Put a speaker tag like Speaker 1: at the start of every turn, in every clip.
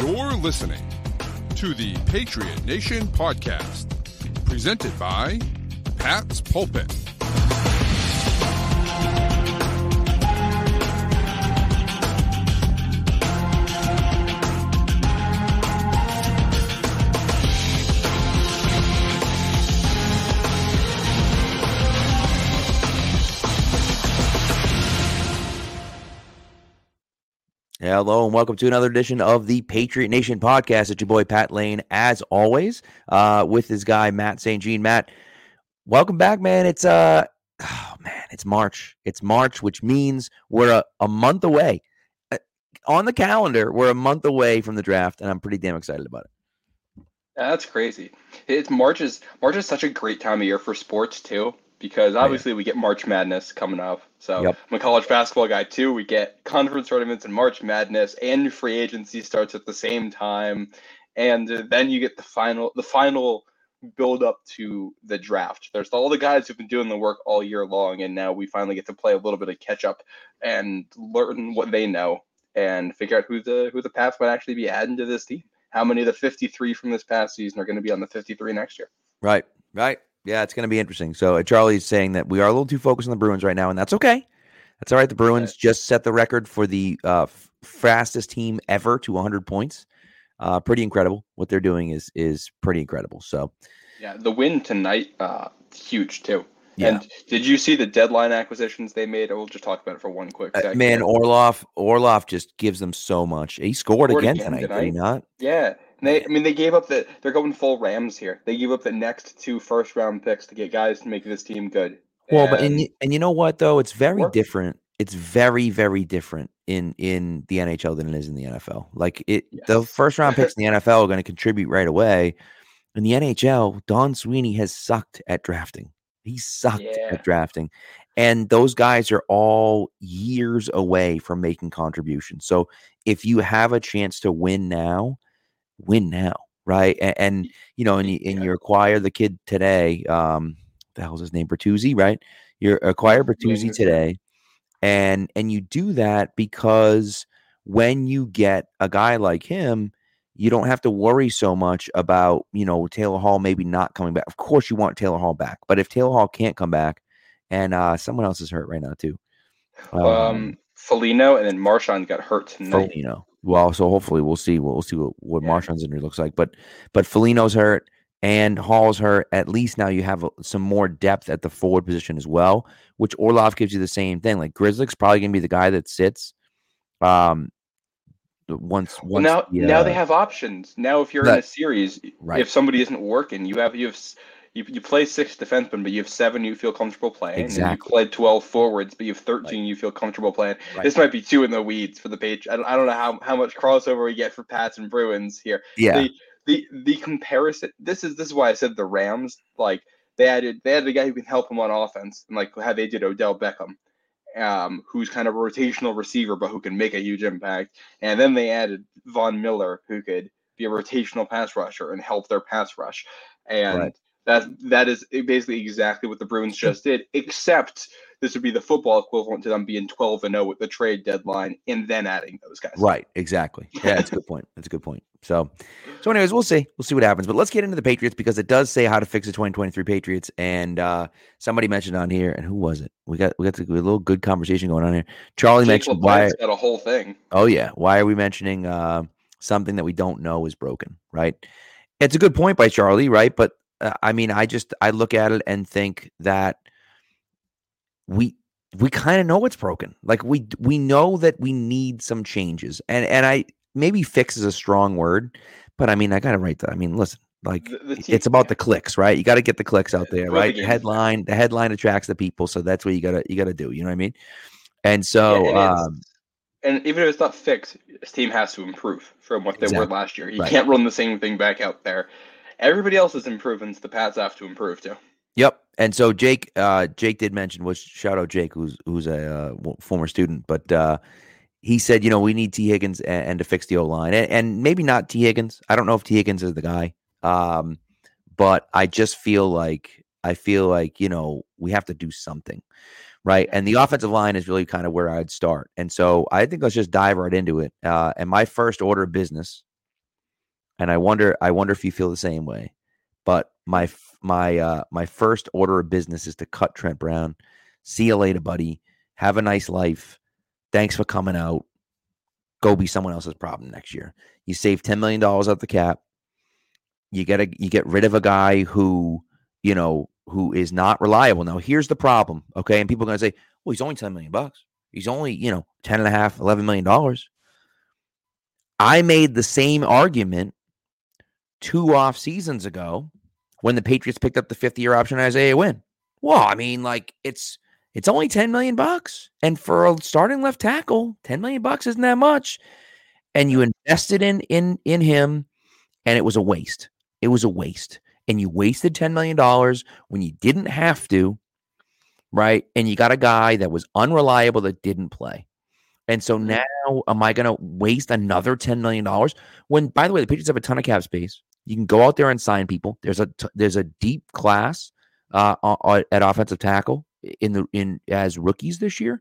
Speaker 1: You're listening to the Patriot Nation podcast, presented by Pat's Pulpit.
Speaker 2: Hello and welcome to another edition of the Patriot Nation podcast. It's your boy Pat Lane, as always, uh, with his guy Matt St. Jean. Matt, welcome back, man. It's uh, oh man, it's March. It's March, which means we're a, a month away uh, on the calendar. We're a month away from the draft, and I'm pretty damn excited about it.
Speaker 3: That's crazy. It's March is March is such a great time of year for sports too because obviously oh, yeah. we get March Madness coming up. So yep. I'm a college basketball guy too. We get conference tournaments and March Madness, and free agency starts at the same time, and then you get the final the final build up to the draft. There's all the guys who've been doing the work all year long, and now we finally get to play a little bit of catch up and learn what they know and figure out who the who the Pats might actually be adding to this team. How many of the 53 from this past season are going to be on the 53 next year?
Speaker 2: Right, right. Yeah, it's going to be interesting. So uh, Charlie's saying that we are a little too focused on the Bruins right now, and that's okay. That's all right. The Bruins just set the record for the uh, f- fastest team ever to 100 points. Uh, pretty incredible. What they're doing is is pretty incredible. So,
Speaker 3: yeah, the win tonight, uh, huge too. Yeah. And did you see the deadline acquisitions they made? We'll just talk about it for one quick
Speaker 2: second. Uh, man, Orlov, Orlov just gives them so much. He scored, scored again, again, tonight, tonight, did he not?
Speaker 3: Yeah, they, I mean, they gave up the. They're going full Rams here. They gave up the next two first round picks to get guys to make this team good.
Speaker 2: Well, and, but and and you know what though, it's very work. different. It's very very different in in the NHL than it is in the NFL. Like it, yes. the first round picks in the NFL are going to contribute right away. In the NHL, Don Sweeney has sucked at drafting. He sucked yeah. at drafting. And those guys are all years away from making contributions. So if you have a chance to win now, win now, right? And, and you know, and you, and you acquire the kid today. Um, the hell's his name? Bertuzzi, right? You acquire Bertuzzi today, and and you do that because when you get a guy like him, you don't have to worry so much about you know Taylor Hall maybe not coming back. Of course, you want Taylor Hall back, but if Taylor Hall can't come back, and uh, someone else is hurt right now too.
Speaker 3: Um, um Foligno and then Marchand got hurt tonight.
Speaker 2: Foligno, well, so hopefully we'll see. We'll, we'll see what, what yeah. Marchand's injury looks like. But but Foligno's hurt and Hall's hurt. At least now you have some more depth at the forward position as well, which Orlov gives you the same thing. Like Grzelcyk's probably gonna be the guy that sits. Um, once, once
Speaker 3: well, now yeah. now they have options. Now if you're that, in a series, right. if somebody isn't working, you have you have you, you play six defensemen, but you have seven you feel comfortable playing. Exactly. And you play 12 forwards, but you have 13 right. you feel comfortable playing. Right. This might be two in the weeds for the page. I don't, I don't know how, how much crossover we get for Pats and Bruins here.
Speaker 2: Yeah.
Speaker 3: The, the, the comparison, this is this is why I said the Rams, like, they added they had a guy who can help them on offense, and like how they did Odell Beckham, um, who's kind of a rotational receiver, but who can make a huge impact. And then they added Von Miller, who could be a rotational pass rusher and help their pass rush. And right. That that is basically exactly what the Bruins just did, except this would be the football equivalent to them being 12 and 0 with the trade deadline and then adding those guys.
Speaker 2: Right, exactly. Yeah, that's a good point. That's a good point. So, so anyways, we'll see. We'll see what happens. But let's get into the Patriots because it does say how to fix the 2023 Patriots. And uh somebody mentioned on here, and who was it? We got we got a little good conversation going on here. Charlie Jake mentioned why
Speaker 3: got a whole thing.
Speaker 2: Oh yeah, why are we mentioning uh something that we don't know is broken? Right. It's a good point by Charlie, right? But I mean, I just I look at it and think that we we kind of know what's broken. Like we we know that we need some changes, and and I maybe fix is a strong word, but I mean I got to write that. I mean, listen, like the, the team, it's about the clicks, right? You got to get the clicks out there, right? The headline, the headline attracts the people, so that's what you gotta you gotta do. You know what I mean? And so, yeah, and, um,
Speaker 3: and even if it's not fixed, this team has to improve from what they exactly. were last year. You right. can't run the same thing back out there everybody else is improving. The Pats have to improve too.
Speaker 2: Yep. And so Jake, uh, Jake did mention was shout out Jake, who's who's a uh, former student, but uh, he said, you know, we need Tee Higgins and, and to fix the O line, and, and, maybe not Tee Higgins. I don't know if Tee Higgins is the guy, um, but I just feel like I feel like you know we have to do something, right? And the offensive line is really kind of where I'd start, and so I think let's just dive right into it. Uh, and my first order of business and I wonder I wonder if you feel the same way. But my my uh my first order of business is to cut Trent Brown. See you later, buddy. Have a nice life. Thanks for coming out. Go be someone else's problem next year. You save $10 million off the cap. You get a you get rid of a guy who, you know, who is not reliable. Now, here's the problem. Okay. And people are gonna say, well, he's only 10 million bucks. He's only, you know, 10 and a 11 million dollars. I made the same argument two off seasons ago when the Patriots picked up the fifth year option Isaiah Wynn. Well, I mean, like it's it's only 10 million bucks. And for a starting left tackle, 10 million bucks isn't that much. And you invested in in in him and it was a waste. It was a waste. And you wasted 10 million dollars when you didn't have to, right? And you got a guy that was unreliable that didn't play. And so mm-hmm. now am I going to waste another 10 million dollars when by the way the Patriots have a ton of cap space. You can go out there and sign people. There's a t- there's a deep class uh, at offensive tackle in the in as rookies this year,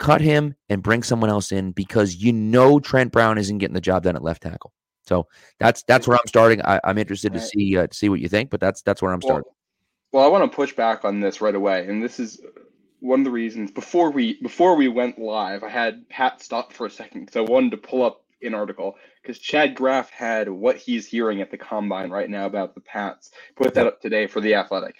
Speaker 2: cut him and bring someone else in because you know Trent Brown isn't getting the job done at left tackle. So that's that's where I'm starting. I, am interested to see uh, to see what you think, but that's that's where I'm starting.
Speaker 3: Well, well, I want to push back on this right away, and this is one of the reasons before we before we went live, I had Pat stop for a second because I wanted to pull up an article because Chad Graff had what he's hearing at the combine right now about the Pats. Put that up today for the Athletic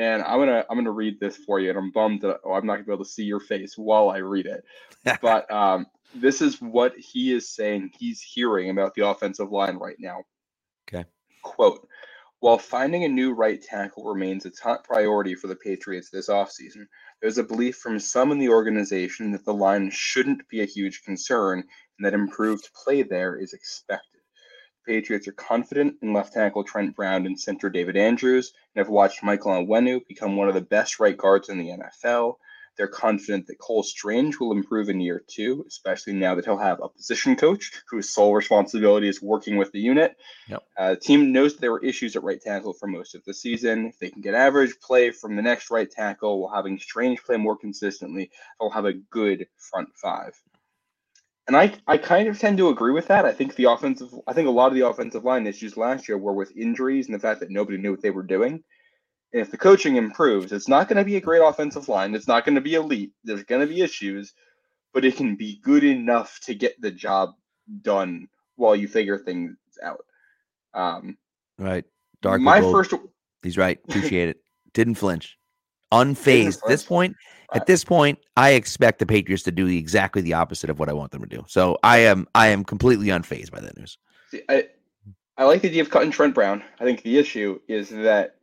Speaker 3: and I'm gonna I'm gonna read this for you, and I'm bummed that oh, I'm not gonna be able to see your face while I read it. but um, this is what he is saying he's hearing about the offensive line right now.
Speaker 2: Okay.
Speaker 3: Quote. While finding a new right tackle remains a top priority for the Patriots this offseason, there's a belief from some in the organization that the line shouldn't be a huge concern and that improved play there is expected. Patriots are confident in left tackle Trent Brown and center David Andrews, and have watched Michael Onwenu become one of the best right guards in the NFL. They're confident that Cole Strange will improve in year two, especially now that he'll have a position coach whose sole responsibility is working with the unit.
Speaker 2: Yep.
Speaker 3: Uh, the team knows there were issues at right tackle for most of the season. If they can get average play from the next right tackle while having Strange play more consistently, they'll have a good front five and I, I kind of tend to agree with that. I think the offensive, I think a lot of the offensive line issues last year were with injuries and the fact that nobody knew what they were doing. And if the coaching improves, it's not going to be a great offensive line. It's not going to be elite. There's going to be issues, but it can be good enough to get the job done while you figure things out. Um,
Speaker 2: right. Dark.
Speaker 3: My first.
Speaker 2: He's right. Appreciate it. Didn't flinch. Unfazed. At this point, at this point, I expect the Patriots to do exactly the opposite of what I want them to do. So I am I am completely unfazed by that news.
Speaker 3: See, I I like the idea of cutting Trent Brown. I think the issue is that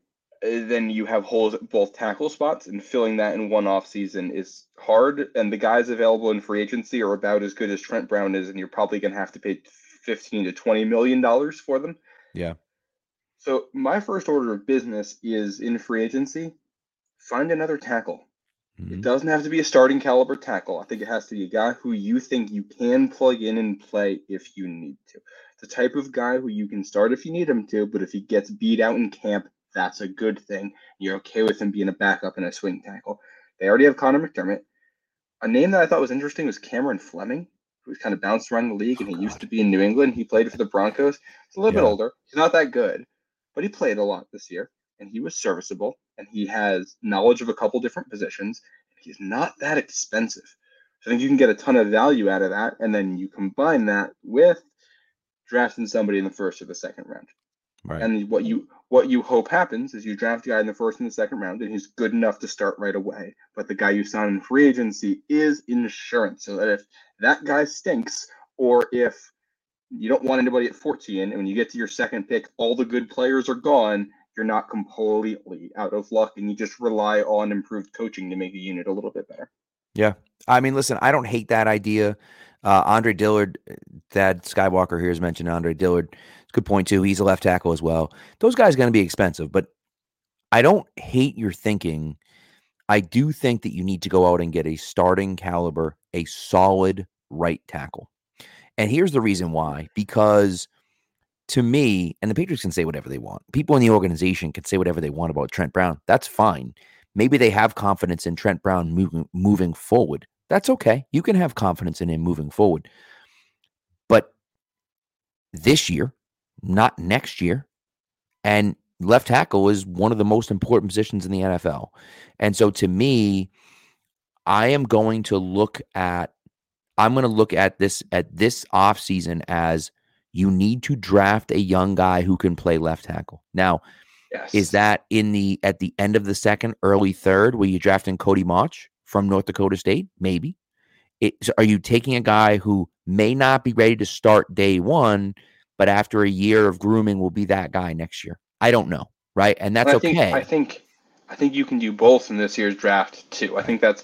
Speaker 3: uh, then you have holes at both tackle spots, and filling that in one off season is hard. And the guys available in free agency are about as good as Trent Brown is, and you're probably going to have to pay fifteen to twenty million dollars for them.
Speaker 2: Yeah.
Speaker 3: So my first order of business is in free agency, find another tackle. Mm-hmm. It doesn't have to be a starting caliber tackle. I think it has to be a guy who you think you can plug in and play if you need to. The type of guy who you can start if you need him to, but if he gets beat out in camp, that's a good thing. You're okay with him being a backup and a swing tackle. They already have Connor McDermott. A name that I thought was interesting was Cameron Fleming, who's kind of bounced around the league and he oh, used to be in New England. He played for the Broncos. He's a little yeah. bit older. He's not that good, but he played a lot this year and he was serviceable and he has knowledge of a couple different positions. He's not that expensive. So I think you can get a ton of value out of that. And then you combine that with drafting somebody in the first or the second round. Right. And what you what you hope happens is you draft a guy in the first and the second round, and he's good enough to start right away. But the guy you sign in free agency is insurance, so that if that guy stinks, or if you don't want anybody at 14, and when you get to your second pick, all the good players are gone, you're not completely out of luck and you just rely on improved coaching to make the unit a little bit better.
Speaker 2: Yeah. I mean, listen, I don't hate that idea. Uh, Andre Dillard, Thad Skywalker here has mentioned Andre Dillard. It's a good point, too. He's a left tackle as well. Those guys are going to be expensive, but I don't hate your thinking. I do think that you need to go out and get a starting caliber, a solid right tackle. And here's the reason why because to me, and the Patriots can say whatever they want. People in the organization can say whatever they want about Trent Brown. That's fine. Maybe they have confidence in Trent Brown moving moving forward. That's okay. You can have confidence in him moving forward. But this year, not next year. And left tackle is one of the most important positions in the NFL. And so to me, I am going to look at I'm going to look at this at this offseason as you need to draft a young guy who can play left tackle. Now, yes. is that in the at the end of the second, early third, where you drafting Cody Mauch from North Dakota State? Maybe. It, are you taking a guy who may not be ready to start day one, but after a year of grooming will be that guy next year? I don't know, right? And that's
Speaker 3: I
Speaker 2: okay.
Speaker 3: Think, I think I think you can do both in this year's draft too. I think that's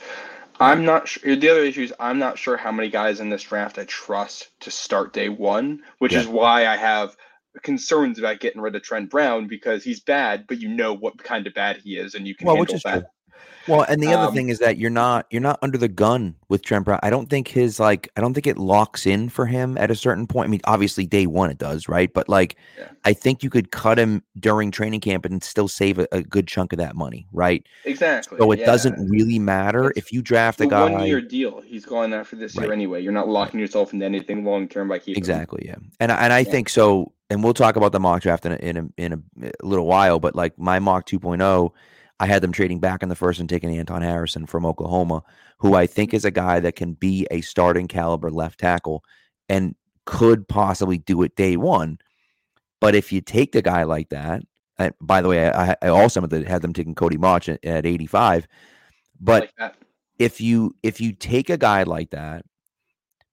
Speaker 3: I'm not sure. The other issue is I'm not sure how many guys in this draft I trust to start day one, which yeah. is why I have concerns about getting rid of Trent Brown because he's bad, but you know what kind of bad he is, and you can well, handle that. True.
Speaker 2: Well, and the other um, thing is that you're not you're not under the gun with Trent Brown. I don't think his like I don't think it locks in for him at a certain point. I mean, obviously day one it does, right? But like yeah. I think you could cut him during training camp and still save a, a good chunk of that money, right?
Speaker 3: Exactly.
Speaker 2: So it yeah. doesn't really matter it's if you draft a guy
Speaker 3: one year deal. He's going after this right. year anyway. You're not locking yourself into anything long term by keeping
Speaker 2: exactly. Yeah, and and I yeah. think so. And we'll talk about the mock draft in a, in a, in a little while. But like my mock 2.0 I had them trading back in the first and taking Anton Harrison from Oklahoma, who I think is a guy that can be a starting caliber left tackle and could possibly do it day one. But if you take a guy like that, and by the way, I, I also had them taking Cody Mauch at, at 85. But like if you if you take a guy like that,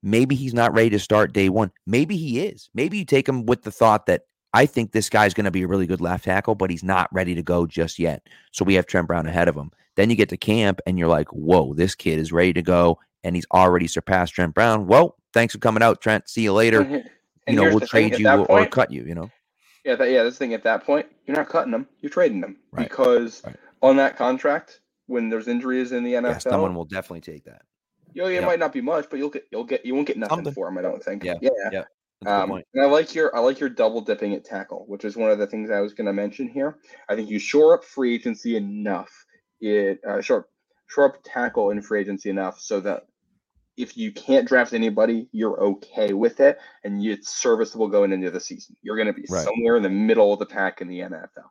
Speaker 2: maybe he's not ready to start day one. Maybe he is. Maybe you take him with the thought that I think this guy's going to be a really good left tackle, but he's not ready to go just yet. So we have Trent Brown ahead of him. Then you get to camp and you're like, whoa, this kid is ready to go and he's already surpassed Trent Brown. Well, thanks for coming out, Trent. See you later. You know, we'll trade you or, point, or, cut you, you know?
Speaker 3: Yeah, that, yeah, this thing at that point, you're not cutting them, you're trading them right. because right. on that contract, when there's injuries in the NFL, yeah,
Speaker 2: someone will definitely take that.
Speaker 3: You know, it yep. might not be much, but you'll get you'll get you won't get nothing Something. for him. I don't think.
Speaker 2: Yeah, yeah, yeah.
Speaker 3: Um, and I like your I like your double dipping at tackle, which is one of the things I was going to mention here. I think you shore up free agency enough, it uh, shore shore up tackle in free agency enough so that if you can't draft anybody, you're okay with it, and it's serviceable going into the season. You're going to be right. somewhere in the middle of the pack in the NFL.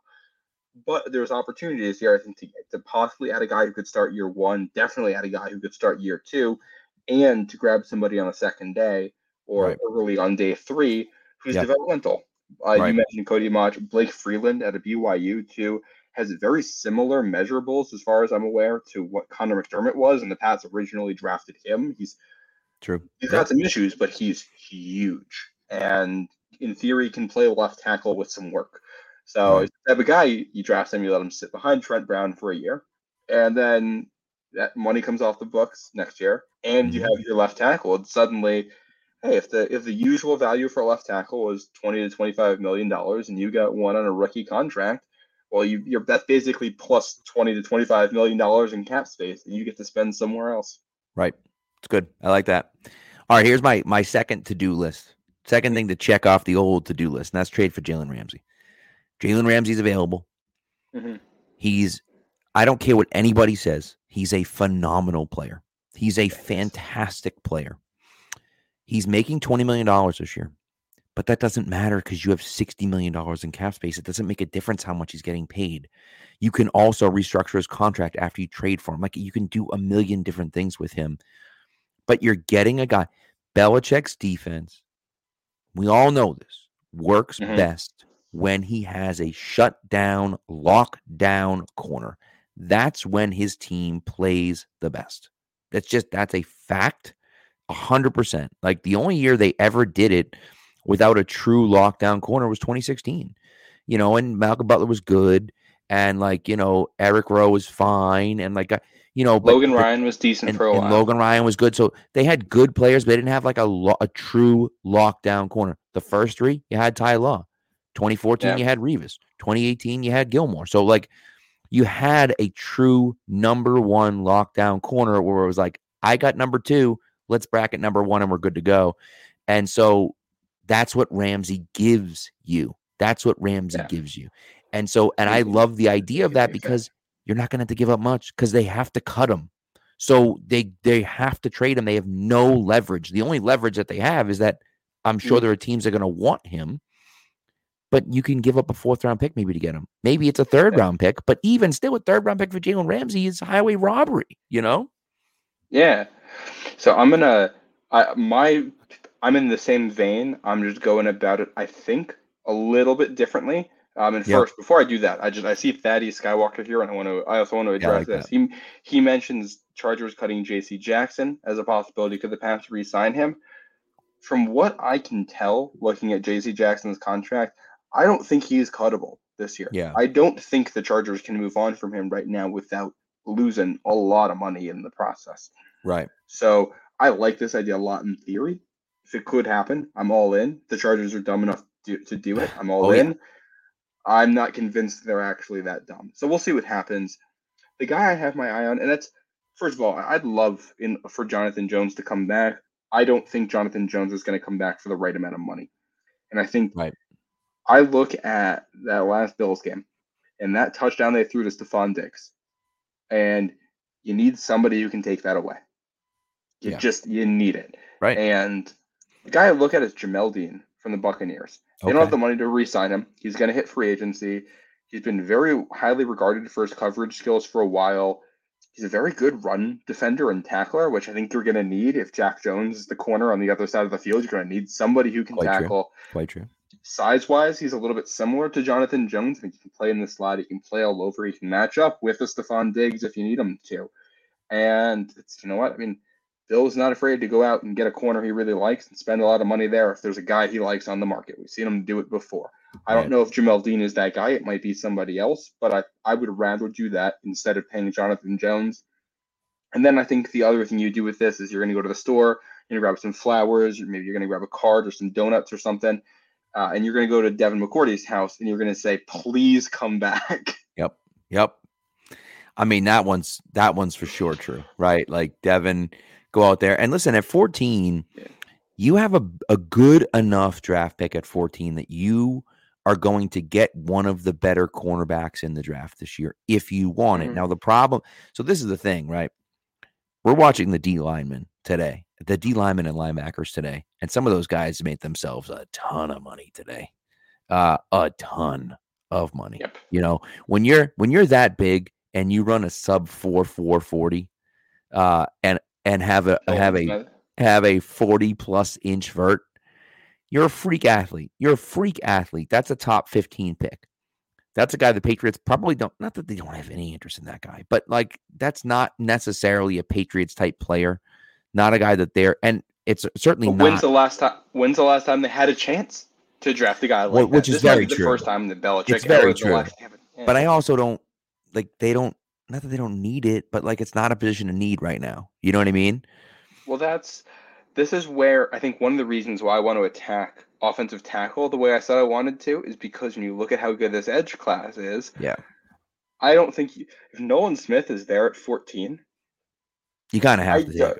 Speaker 3: But there's opportunities here, I think, to, to possibly add a guy who could start year one, definitely add a guy who could start year two, and to grab somebody on the second day or right. early on day three who's yep. developmental. Uh, right. You mentioned Cody Mauch, Blake Freeland at a BYU too has very similar measurables as far as I'm aware to what Connor McDermott was, and the Pats originally drafted him. He's
Speaker 2: true.
Speaker 3: He's got some issues, but he's huge, and in theory can play left tackle with some work. So right. type of guy you draft him, you let him sit behind Trent Brown for a year, and then that money comes off the books next year, and mm-hmm. you have your left tackle, and suddenly hey, if the if the usual value for a left tackle was twenty to twenty five million dollars, and you got one on a rookie contract, well, you you're that's basically plus twenty to twenty five million dollars in cap space that you get to spend somewhere else.
Speaker 2: Right. It's good. I like that. All right, here's my my second to do list. Second thing to check off the old to do list, and that's trade for Jalen Ramsey. Jalen Ramsey's available. Mm-hmm. He's I don't care what anybody says. He's a phenomenal player. He's a fantastic player. He's making $20 million this year, but that doesn't matter because you have $60 million in cap space. It doesn't make a difference how much he's getting paid. You can also restructure his contract after you trade for him. Like you can do a million different things with him, but you're getting a guy. Belichick's defense, we all know this, works mm-hmm. best when he has a shut down, lock down corner. That's when his team plays the best. That's just, that's a fact hundred percent. Like the only year they ever did it without a true lockdown corner was 2016. You know, and Malcolm Butler was good, and like you know Eric Rowe was fine, and like you know
Speaker 3: but, Logan Ryan was decent
Speaker 2: and,
Speaker 3: for a while.
Speaker 2: Logan Ryan was good, so they had good players, but they didn't have like a lo- a true lockdown corner. The first three you had Ty Law, 2014 yeah. you had Revis, 2018 you had Gilmore. So like you had a true number one lockdown corner where it was like I got number two Let's bracket number one and we're good to go. And so that's what Ramsey gives you. That's what Ramsey yeah. gives you. And so, and I love the idea of that because you're not going to have to give up much because they have to cut him. So they they have to trade him. They have no leverage. The only leverage that they have is that I'm sure mm-hmm. there are teams that are going to want him. but you can give up a fourth round pick maybe to get him. Maybe it's a third round pick, but even still, a third round pick for Jalen Ramsey is highway robbery. You know?
Speaker 3: Yeah. So I'm gonna. I my I'm in the same vein. I'm just going about it. I think a little bit differently. Um, and yep. first, before I do that, I just I see Thaddeus Skywalker here, and I want to. I also want to address yeah, like this. He he mentions Chargers cutting J.C. Jackson as a possibility. Could the Panthers re-sign him? From what I can tell, looking at J.C. Jackson's contract, I don't think he's cuttable this year.
Speaker 2: Yeah.
Speaker 3: I don't think the Chargers can move on from him right now without losing a lot of money in the process.
Speaker 2: Right.
Speaker 3: So I like this idea a lot in theory. If it could happen, I'm all in. The Chargers are dumb enough to, to do it. I'm all oh, in. Yeah. I'm not convinced they're actually that dumb. So we'll see what happens. The guy I have my eye on, and that's first of all, I'd love in for Jonathan Jones to come back. I don't think Jonathan Jones is going to come back for the right amount of money. And I think
Speaker 2: right.
Speaker 3: I look at that last Bills game and that touchdown they threw to Stefon Diggs. And you need somebody who can take that away. You yeah. just you need it.
Speaker 2: Right.
Speaker 3: And the guy I look at is Jamel Dean from the Buccaneers. They okay. don't have the money to re-sign him. He's going to hit free agency. He's been very highly regarded for his coverage skills for a while. He's a very good run defender and tackler, which I think you're going to need if Jack Jones is the corner on the other side of the field. You're going to need somebody who can Quite tackle.
Speaker 2: True. Quite true.
Speaker 3: Size wise, he's a little bit similar to Jonathan Jones. I think he can play in the slot. He can play all over. He can match up with the Stefon Diggs if you need him to. And it's you know what I mean. Bill's not afraid to go out and get a corner he really likes and spend a lot of money there if there's a guy he likes on the market. We've seen him do it before. I don't know if Jamel Dean is that guy. It might be somebody else, but I, I would rather do that instead of paying Jonathan Jones. And then I think the other thing you do with this is you're going to go to the store, you're going to grab some flowers, or maybe you're going to grab a card or some donuts or something, uh, and you're going to go to Devin McCourty's house and you're going to say, "Please come back."
Speaker 2: Yep. Yep. I mean that one's that one's for sure true, right? Like Devin go out there. And listen at 14 you have a, a good enough draft pick at 14 that you are going to get one of the better cornerbacks in the draft this year if you want mm-hmm. it now the problem so this is the thing right? We're watching the d linemen today the d linemen and linebackers today and some of those guys made themselves a ton of money today. Uh a ton of money
Speaker 3: yep.
Speaker 2: you know? When you're when you're that big and you run a sub 4 440 uh and and have a oh, have a have a 40 plus inch vert, you're a freak athlete. You're a freak athlete. That's a top 15 pick. That's a guy the Patriots probably don't not that they don't have any interest in that guy, but like that's not necessarily a Patriots type player. Not a guy that they're and it's certainly
Speaker 3: but
Speaker 2: not.
Speaker 3: When's the last time? When's the last time they had a chance to draft a guy like well,
Speaker 2: which
Speaker 3: that?
Speaker 2: is this very
Speaker 3: true.
Speaker 2: The
Speaker 3: first time that Belichick
Speaker 2: it's very true. yeah. But I also don't like they don't not that they don't need it, but like it's not a position of need right now. You know what I mean?
Speaker 3: Well, that's this is where I think one of the reasons why I want to attack offensive tackle the way I said I wanted to is because when you look at how good this edge class is,
Speaker 2: yeah,
Speaker 3: I don't think you, if Nolan Smith is there at 14,
Speaker 2: you kind of have I, to. Uh,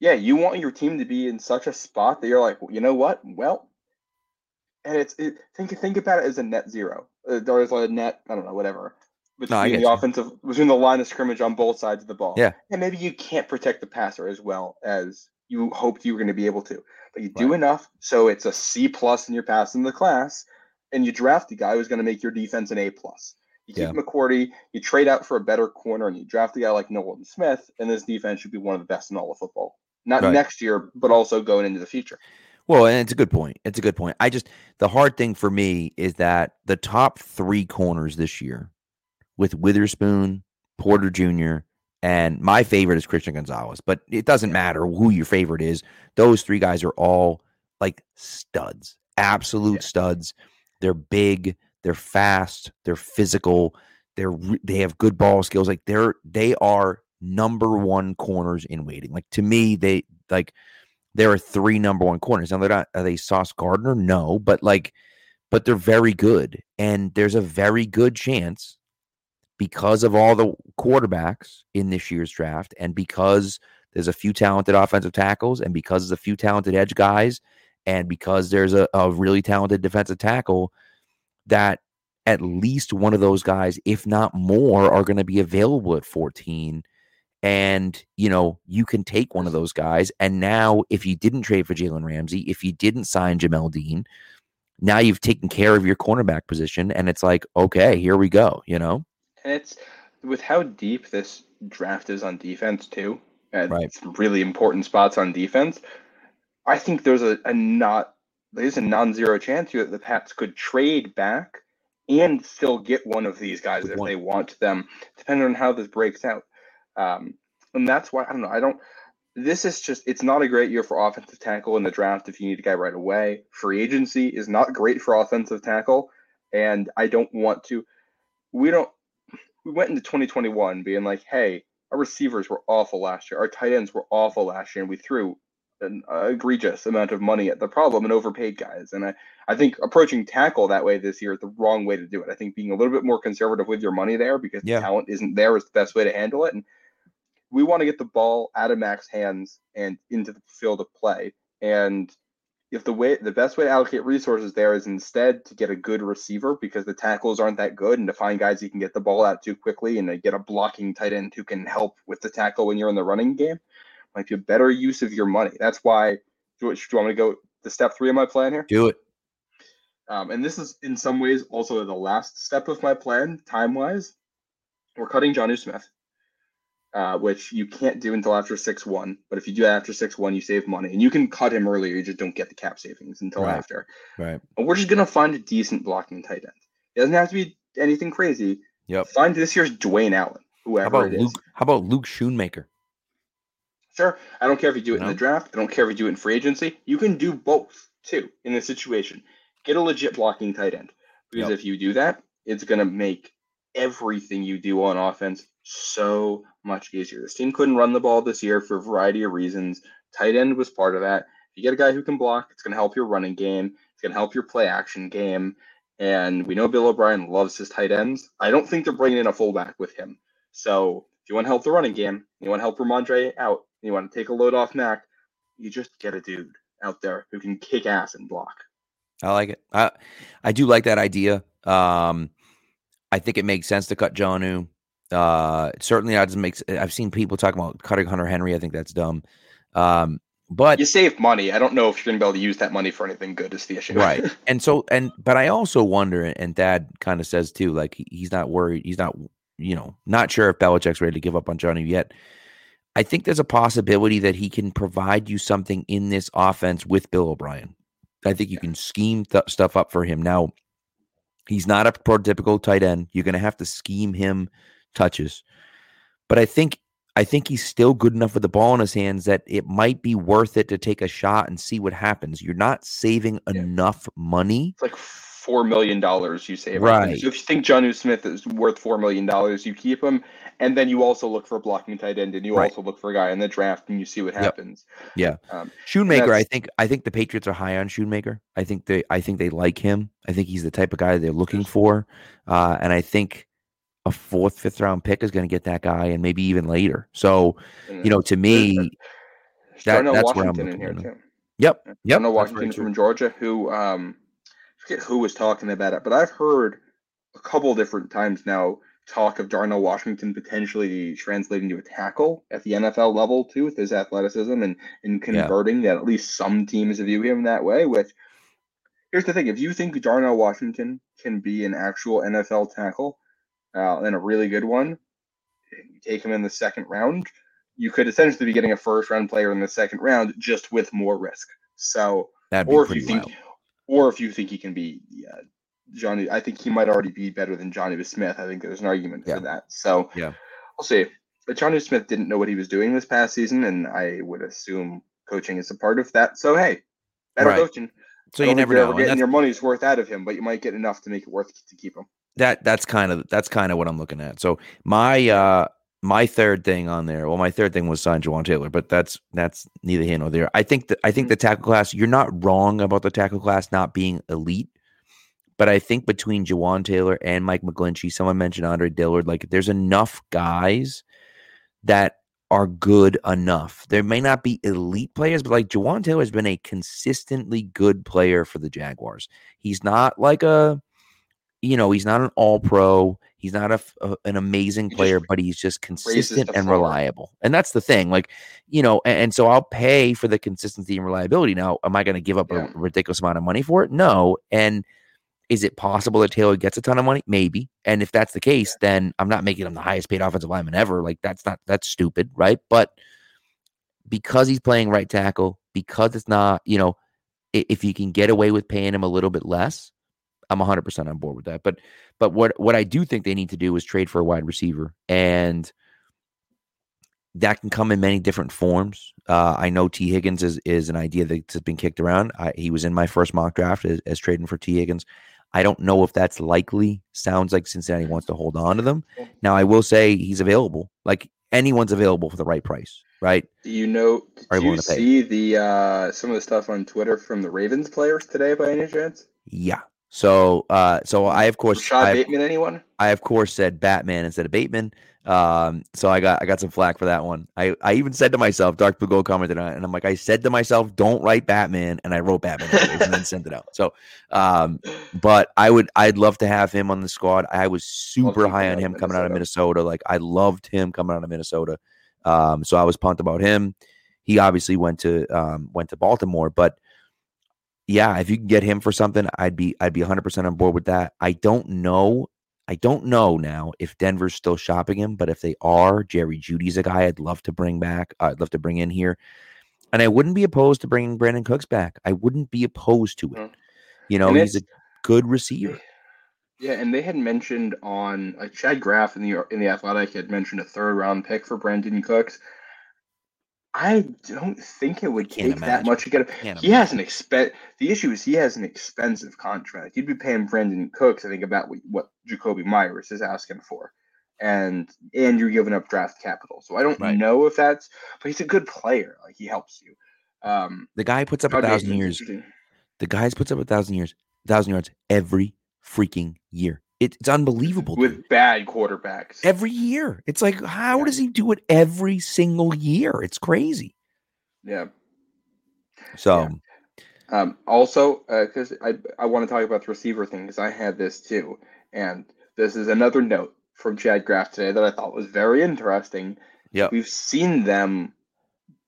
Speaker 3: yeah, you want your team to be in such a spot that you're like, you know what? Well, and it's it, think think about it as a net zero. Uh, there's like a net, I don't know, whatever between no, the you. offensive between the line of scrimmage on both sides of the ball.
Speaker 2: Yeah.
Speaker 3: And maybe you can't protect the passer as well as you hoped you were going to be able to. But you do right. enough so it's a C plus in your pass in the class, and you draft the guy who's going to make your defense an A plus. You keep yeah. McCourty, you trade out for a better corner, and you draft a guy like Nolan Smith, and this defense should be one of the best in all of football. Not right. next year, but also going into the future.
Speaker 2: Well, and it's a good point. It's a good point. I just the hard thing for me is that the top three corners this year with Witherspoon, Porter Jr., and my favorite is Christian Gonzalez. But it doesn't matter who your favorite is. Those three guys are all like studs, absolute yeah. studs. They're big, they're fast, they're physical, they're they have good ball skills. Like they're they are number one corners in waiting. Like to me, they like there are three number one corners. Now they're not are they Sauce Gardner? No, but like, but they're very good. And there's a very good chance because of all the quarterbacks in this year's draft and because there's a few talented offensive tackles and because there's a few talented edge guys and because there's a, a really talented defensive tackle that at least one of those guys if not more are going to be available at 14 and you know you can take one of those guys and now if you didn't trade for Jalen Ramsey if you didn't sign Jamel Dean now you've taken care of your cornerback position, and it's like, okay, here we go. You know,
Speaker 3: and it's with how deep this draft is on defense too, and
Speaker 2: right.
Speaker 3: really important spots on defense. I think there's a, a not there's a non-zero chance here that the Pats could trade back and still get one of these guys if they want them, depending on how this breaks out. Um, and that's why I don't know. I don't. This is just it's not a great year for offensive tackle in the draft if you need a guy right away. Free agency is not great for offensive tackle, and I don't want to. We don't. We went into 2021 being like, hey, our receivers were awful last year. Our tight ends were awful last year, and we threw an egregious amount of money at the problem and overpaid guys. And I, I think approaching tackle that way this year is the wrong way to do it. I think being a little bit more conservative with your money there because yeah. the talent isn't there is the best way to handle it. And we want to get the ball out of Mac's hands and into the field of play. And if the way the best way to allocate resources there is instead to get a good receiver because the tackles aren't that good and to find guys you can get the ball out too quickly and to get a blocking tight end who can help with the tackle when you're in the running game might be a better use of your money. That's why. Do, you, do you want me to go to step three of my plan here?
Speaker 2: Do it.
Speaker 3: Um, and this is in some ways also the last step of my plan, time wise. We're cutting Jonnu Smith, uh, which you can't do until after six one. But if you do that after six one, you save money, and you can cut him earlier. You just don't get the cap savings until
Speaker 2: right.
Speaker 3: after.
Speaker 2: Right.
Speaker 3: And we're just gonna find a decent blocking tight end. It doesn't have to be anything crazy.
Speaker 2: Yep.
Speaker 3: Find this year's Dwayne Allen, whoever
Speaker 2: how about
Speaker 3: it
Speaker 2: Luke. How about Luke Schoonmaker?
Speaker 3: Sure. I don't care if you do it
Speaker 2: No.
Speaker 3: in the draft. I don't care if you do it in free agency. You can do both too in this situation. Get a legit blocking tight end. Because
Speaker 2: Yep.
Speaker 3: if you do that, it's going to make everything you do on offense so much easier. This team couldn't run the ball this year for a variety of reasons. Tight end was part of that. If you get a guy who can block, it's going to help your running game. It's going to help your play action game. And we know Bill O'Brien loves his tight ends. I don't think they're bringing in a fullback with him. So if you want to help the running game, you want to help Rhamondre out, you want to take a load off Mac, you just get a dude out there who can kick ass and block.
Speaker 2: I like it. I I do like that idea. Um, I think it makes sense to cut Jonnu. Uh, certainly, that doesn't make. s- I've seen people talking about cutting Hunter Henry. I think that's dumb. Um, but
Speaker 3: You save money. I don't know if you're going to be able to use that money for anything good. Is the issue,
Speaker 2: right, and so and but I also wonder, and Dad kind of says too, like he's not worried. He's not, you know, not sure if Belichick's ready to give up on Jonnu yet. I think there's a possibility that he can provide you something in this offense with Bill O'Brien. I think you can scheme th- stuff up for him. Now, he's not a prototypical tight end. You're going to have to scheme him touches. But I think I think he's still good enough with the ball in his hands that it might be worth it to take a shot and see what happens. You're not saving
Speaker 3: Yeah.
Speaker 2: enough money.
Speaker 3: It's like four million dollars you save.
Speaker 2: Right.
Speaker 3: So if you think Jonnu Smith is worth four million dollars, you keep him, and then you also look for a blocking tight end, and you
Speaker 2: Right.
Speaker 3: also look for a guy in the draft, and you see what
Speaker 2: Yep.
Speaker 3: happens.
Speaker 2: Yeah.
Speaker 3: Um,
Speaker 2: Schoonmaker, I think I think the Patriots are high on Schoonmaker. I think they I think they like him. I think he's the type of guy they're looking for. Uh, and I think a fourth, fifth round pick is going to get that guy and maybe even later. So, you know, to me, that- that's where I'm
Speaker 3: Washington in here
Speaker 2: at
Speaker 3: too.
Speaker 2: yep. Yep.
Speaker 3: Darnell
Speaker 2: that's
Speaker 3: Washington from Georgia, who um, I forget who was talking about it, but I've heard a couple different times now talk of Darnell Washington potentially translating to a tackle at the NFL level too, with his athleticism and and
Speaker 2: Yeah.
Speaker 3: converting that at least some teams view him that way. Which here's the thing: if you think Darnell Washington can be an actual NFL tackle uh, and a really good one, you take him in the second round. You could essentially be getting a first round player in the second round just with more risk. So,
Speaker 2: That'd be
Speaker 3: or if you think,
Speaker 2: wild.
Speaker 3: or if you think he can be yeah, Jonnu, I think he might already be better than Jonnu Smith. I think there's an argument
Speaker 2: Yeah.
Speaker 3: for that. So,
Speaker 2: Yeah.
Speaker 3: we'll see. But Jonnu Smith didn't know what he was doing this past season, and I would assume coaching is a part of that. So, hey, better
Speaker 2: Right.
Speaker 3: coaching.
Speaker 2: So you never know.
Speaker 3: getting your money's worth out of him, but you might get enough to make it worth to keep him.
Speaker 2: That that's kind of that's kind of what I'm looking at. So my uh my third thing on there, well, my third thing was sign Jawaan Taylor, but that's that's neither here nor there. I think that I think the tackle class, you're not wrong about the tackle class not being elite, but I think between Jawaan Taylor and Mike McGlinchey, someone mentioned Andre Dillard, like there's enough guys that are good enough. There may not be elite players, but like Jawaan Taylor has been a consistently good player for the Jaguars. He's not like a you know, he's not an all pro. He's not a, a an amazing player, but he's just consistent and reliable. And that's the thing. Like, you know, and, and, so I'll pay for the consistency and reliability. Now, am I going to give up yeah. a ridiculous amount of money for it? No. And is it possible that Taylor gets a ton of money? Maybe. And if that's the case, yeah. then I'm not making him the highest paid offensive lineman ever. Like that's not that's stupid, right? But because he's playing right tackle, because it's not, you know, if you can get away with paying him a little bit less, I'm 100% on board with that. But but what what I do think they need to do is trade for a wide receiver, and that can come in many different forms. Uh, I know Tee Higgins is is an idea that's been kicked around. I, he was in my first mock draft as, as trading for Tee Higgins. I don't know if that's likely. Sounds like Cincinnati wants to hold on to them. Now, I will say he's available. Like anyone's available for the right price, right?
Speaker 3: Do you know? Did you see the uh, some of the stuff on Twitter from the Ravens players today by any chance?
Speaker 2: Yeah, so, uh, so I of course,
Speaker 3: Rashod Bateman, anyone?
Speaker 2: I of course said Batman instead of Bateman. Um, so I got I got some flack for that one. I, I even said to myself, Dark Blue Gold commented on it, and I'm like, I said to myself, don't write Batman, and I wrote Batman and then sent it out. So, um, but I would I'd love to have him on the squad. I was super high on him coming out of Minnesota. Like I loved him coming out of Minnesota. Um, so I was pumped about him. He obviously went to um went to Baltimore, but yeah, if you can get him for something, I'd be I'd be 100% on board with that. I don't know. I don't know now if Denver's still shopping him, but if they are, Jerry Jeudy's a guy I'd love to bring back. Uh, I'd love to bring in here. And I wouldn't be opposed to bringing Brandin Cooks back. I wouldn't be opposed to it. Mm. You know, he's a good receiver.
Speaker 3: Yeah, and they had mentioned on like Chad Graff in the in the Athletic had mentioned a third round pick for Brandin Cooks. I don't think it would take that much to get him. He has an expense. The issue is he has an expensive contract. You'd be paying Brandin Cooks, I think, about what, what Jakobi Meyers is asking for, and and you're giving up draft capital. So I don't right. know if that's, but he's a good player. Like he helps you. Um,
Speaker 2: the guy puts up a thousand years. The guys puts up a thousand years, thousand yards every freaking year. It's unbelievable.
Speaker 3: With dude. bad quarterbacks.
Speaker 2: Every year. It's like, how yeah. does he do it every single year? It's crazy.
Speaker 3: Yeah.
Speaker 2: So.
Speaker 3: Yeah. Um, also, because uh, I, I want to talk about the receiver thing, because I had this too. And this is another note from Chad Graff today that I thought was very interesting.
Speaker 2: Yeah.
Speaker 3: We've seen them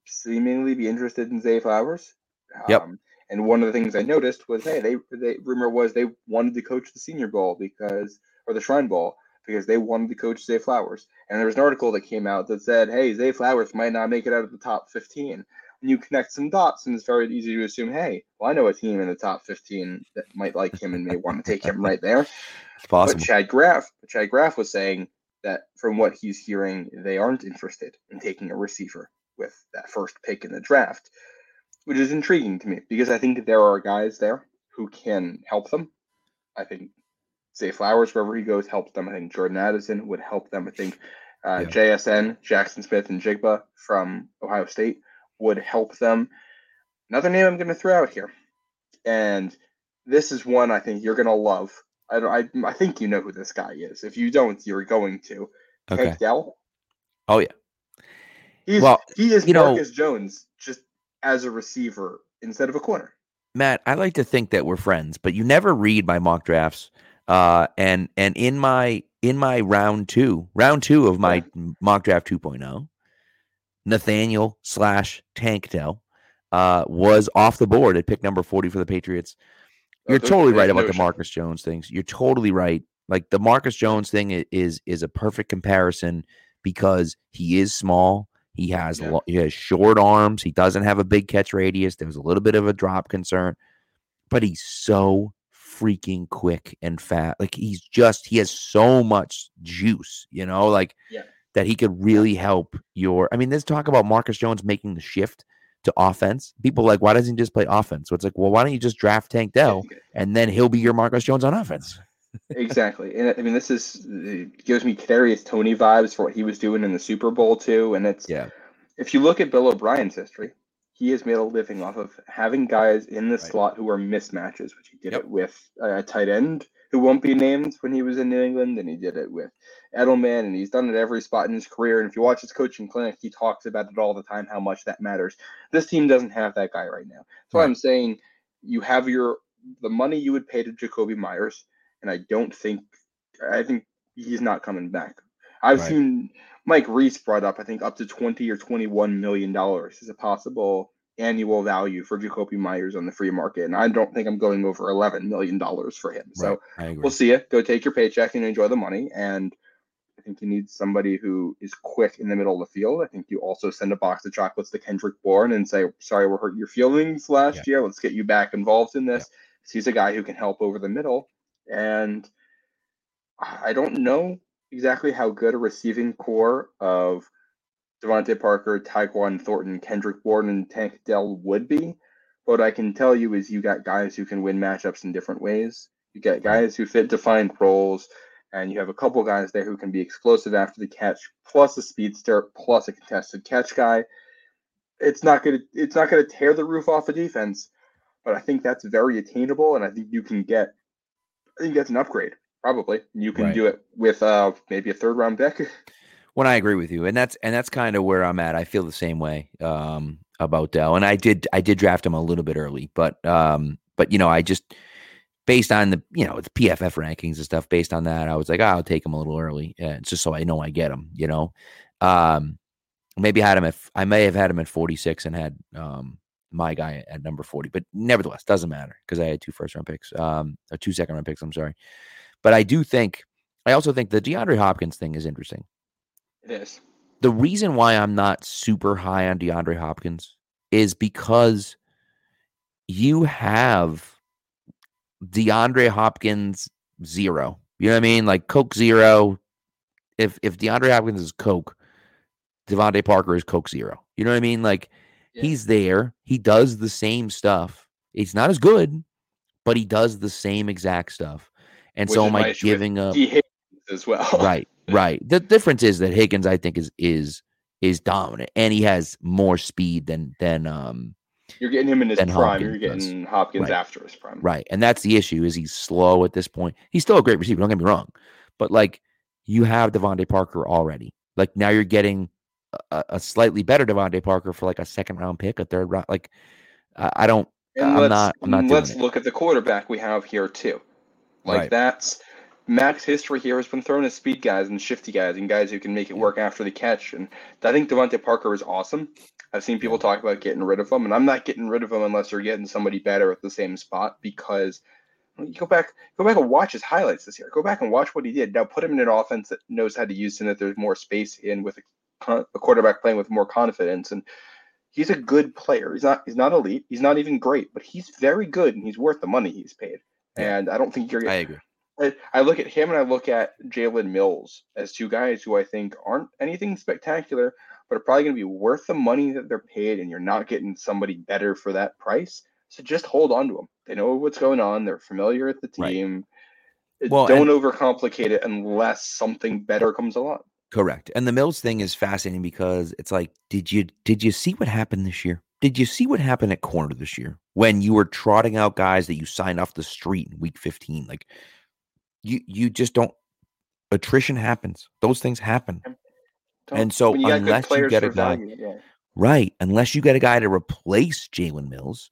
Speaker 3: seemingly be interested in Zay Flowers.
Speaker 2: Um, yep.
Speaker 3: And one of the things I noticed was, hey, they, they rumor was they wanted to coach the Senior Bowl because, or the Shrine Bowl because they wanted to coach Zay Flowers. And there was an article that came out that said, hey, Zay Flowers might not make it out of the top 15. And you connect some dots, and it's very easy to assume, hey, well, I know a team in the top 15 that might like him and may want to take him right there.
Speaker 2: It's possible.
Speaker 3: But Chad Graff, Chad Graff was saying that from what he's hearing, they aren't interested in taking a receiver with that first pick in the draft which is intriguing to me because I think there are guys there who can help them. I think Zay Flowers, wherever he goes, helps them. I think Jordan Addison would help them. I think uh, yeah. JSN, Jaxon Smith-Njigba from Ohio State would help them. Another name I'm going to throw out here, and this is one I think you're going to love. I, I, I think you know who this guy is. If you don't, you're going to. Okay. Dell.
Speaker 2: Oh yeah.
Speaker 3: He's, well, he is Marcus know, Jones, just as a receiver instead of a corner.
Speaker 2: Matt, I like to think that we're friends, but you never read my mock drafts. Uh, and and in my in my round two, round two of my yeah. mock draft 2.0, Nathaniel slash Tank Dell uh, was off the board at pick number 40 for the Patriots. You're totally right about the Marcus Jones things. You're totally right. Like the Marcus Jones thing is is a perfect comparison because he is small. He has yeah. he has short arms. He doesn't have a big catch radius. There's a little bit of a drop concern, but he's so freaking quick and fat. Like he's just he has so much juice, you know, like
Speaker 3: yeah.
Speaker 2: that he could really help your. I mean, there's talk about Marcus Jones making the shift to offense. People like, why doesn't he just play offense? So it's like, well, why don't you just draft Tank Dell and then he'll be your Marcus Jones on offense?
Speaker 3: Exactly. And I mean, this is it gives me Kadarius Toney vibes for what he was doing in the Super Bowl too. And it's
Speaker 2: yeah.
Speaker 3: If you look at Bill O'Brien's history, he has made a living off of having guys in the right. slot who are mismatches, which he did yep. it with a tight end who won't be named when he was in New England, and he did it with Edelman, and he's done it every spot in his career. And if you watch his coaching clinic, he talks about it all the time how much that matters. This team doesn't have that guy right now. So right. I'm saying you have your the money you would pay to Jakobi Meyers and I don't think I think he's not coming back. I've right. seen Mike Reiss brought up, I think, up to twenty or twenty-one million dollars is a possible annual value for Jakobi Meyers on the free market, and I don't think I'm going over eleven million dollars for him. Right. So we'll see it. Go take your paycheck and enjoy the money. And I think you need somebody who is quick in the middle of the field. I think you also send a box of chocolates to Kendrick Bourne and say, "Sorry, we're hurting your feelings last yeah. year. Let's get you back involved in this." Yeah. He's a guy who can help over the middle, and I don't know exactly how good a receiving corps of DeVante Parker, Tyquan Thornton, Kendrick Bourne, and Tank Dell would be. What I can tell you is you got guys who can win matchups in different ways. You got guys who fit defined roles, and you have a couple guys there who can be explosive after the catch, plus a speedster, plus a contested catch guy. It's not gonna it's not gonna tear the roof off a defense, but I think that's very attainable, and I think you can get I think that's an upgrade. Probably you can right. do it with uh maybe a third round pick.
Speaker 2: When I agree with you, and that's and that's kind of where I'm at. I feel the same way um, about Dell, and I did I did draft him a little bit early, but um, but you know I just based on the you know the PFF rankings and stuff. Based on that, I was like, oh, I'll take him a little early, yeah, just so I know I get him. You know, um, maybe I had him at I may have had him at 46 and had um, my guy at number 40, but nevertheless, doesn't matter because I had two first round picks, um, or two second round picks. I'm sorry, but I do think I also think the DeAndre Hopkins thing is interesting
Speaker 3: it is.
Speaker 2: The reason why I'm not super high on DeAndre Hopkins is because you have DeAndre Hopkins zero. You know what I mean? Like Coke zero. If if DeAndre Hopkins is Coke, DeVante Parker is Coke zero. You know what I mean? Like yeah. he's there. He does the same stuff. He's not as good, but he does the same exact stuff. And Which so am I giving up
Speaker 3: as well?
Speaker 2: right. Right. The difference is that Higgins, I think, is is is dominant, and he has more speed than than um.
Speaker 3: You're getting him in his prime. Hopkins You're getting does. Hopkins right. after his prime.
Speaker 2: Right, and that's the issue. Is he's slow at this point? He's still a great receiver. Don't get me wrong, but like you have DeVante Parker already. Like now you're getting a, a slightly better DeVante Parker for like a second round pick, a third round. Like I, I don't. And I'm not. I'm not.
Speaker 3: Let's look at the quarterback we have here too. Like right. that's Mac's history here has been thrown at speed guys and shifty guys and guys who can make it work after the catch. And I think DeVante Parker is awesome. I've seen people talk about getting rid of him, and I'm not getting rid of him unless you're getting somebody better at the same spot because you go back, go back and watch his highlights this year. Go back and watch what he did. Now put him in an offense that knows how to use him, that there's more space in with a, quarterback playing with more confidence and he's a good player. He's not he's not elite. He's not even great, but he's very good and he's worth the money he's paid. And I don't think you're.
Speaker 2: I agree.
Speaker 3: I, I look at him and I look at Jalen Mills as two guys who I think aren't anything spectacular, but are probably going to be worth the money that they're paid, and you're not getting somebody better for that price. So just hold on to them. They know what's going on. They're familiar with the team. Right. Well, don't and, overcomplicate it unless something better comes along.
Speaker 2: Correct. And the Mills thing is fascinating because it's like, did you did you see what happened this year? Did you see what happened at corner this year when you were trotting out guys that you signed off the street in week 15? Like you you just don't attrition happens. Those things happen. Don't, and so unless you get a guy value, yeah. right, unless you get a guy to replace Jalen Mills,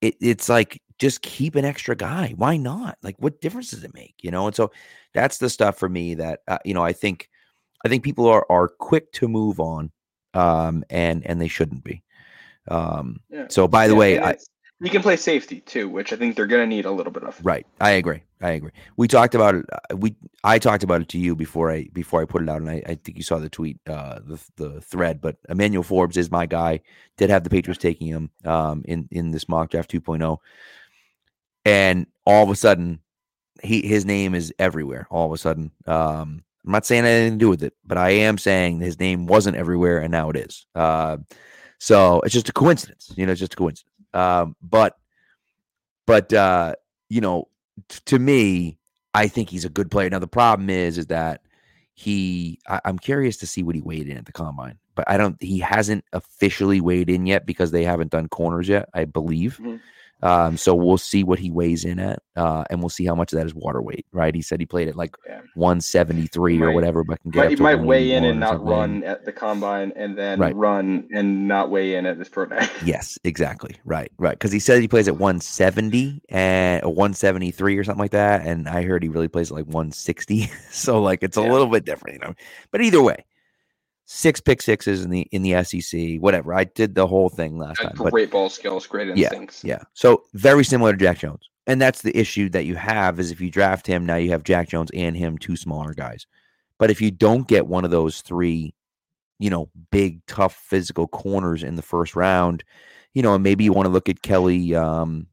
Speaker 2: it, it's like just keep an extra guy. Why not? Like, what difference does it make? You know, and so that's the stuff for me that uh, you know I think I think people are are quick to move on, um, and and they shouldn't be. Um, yeah. so by the yeah, way, I
Speaker 3: he can play safety too, which I think they're going to need a little bit of.
Speaker 2: Right, I agree. I agree. We talked about it. Uh, we I talked about it to you before I before I put it out, and I, I think you saw the tweet, uh, the the thread. But Emmanuel Forbes is my guy. Did have the Patriots taking him um, in in this mock draft 2.0, and all of a sudden, he his name is everywhere. All of a sudden, um, I'm not saying anything to do with it, but I am saying his name wasn't everywhere, and now it is. Uh, so it's just a coincidence, you know, it's just a coincidence. Um, but, but uh, you know, t- to me, I think he's a good player. Now the problem is, is that he. I, am curious to see what he weighed in at the combine, but I don't. He hasn't officially weighed in yet because they haven't done corners yet. I believe. Mm-hmm. Um, so we'll see what he weighs in at, uh, and we'll see how much of that is water weight, right? He said he played at like yeah. 173 might, or whatever, but can get
Speaker 3: might, he might weigh in and not run at the combine, and then right. run and not weigh in at this pro day.
Speaker 2: yes, exactly, right, right. Because he said he plays at 170 and 173 or something like that, and I heard he really plays at like 160. so like it's a yeah. little bit different, you know. But either way, six pick sixes in the in the SEC, whatever. I did the whole thing last time.
Speaker 3: Great ball skills, great instincts.
Speaker 2: Yeah, yeah. So very similar to Jack Jones. And that's the issue that you have is if you draft him, now you have Jack Jones and him, two smaller guys. But if you don't get one of those three, you know, big, tough physical corners in the first round, you know, and maybe you want to look at Kelly, um,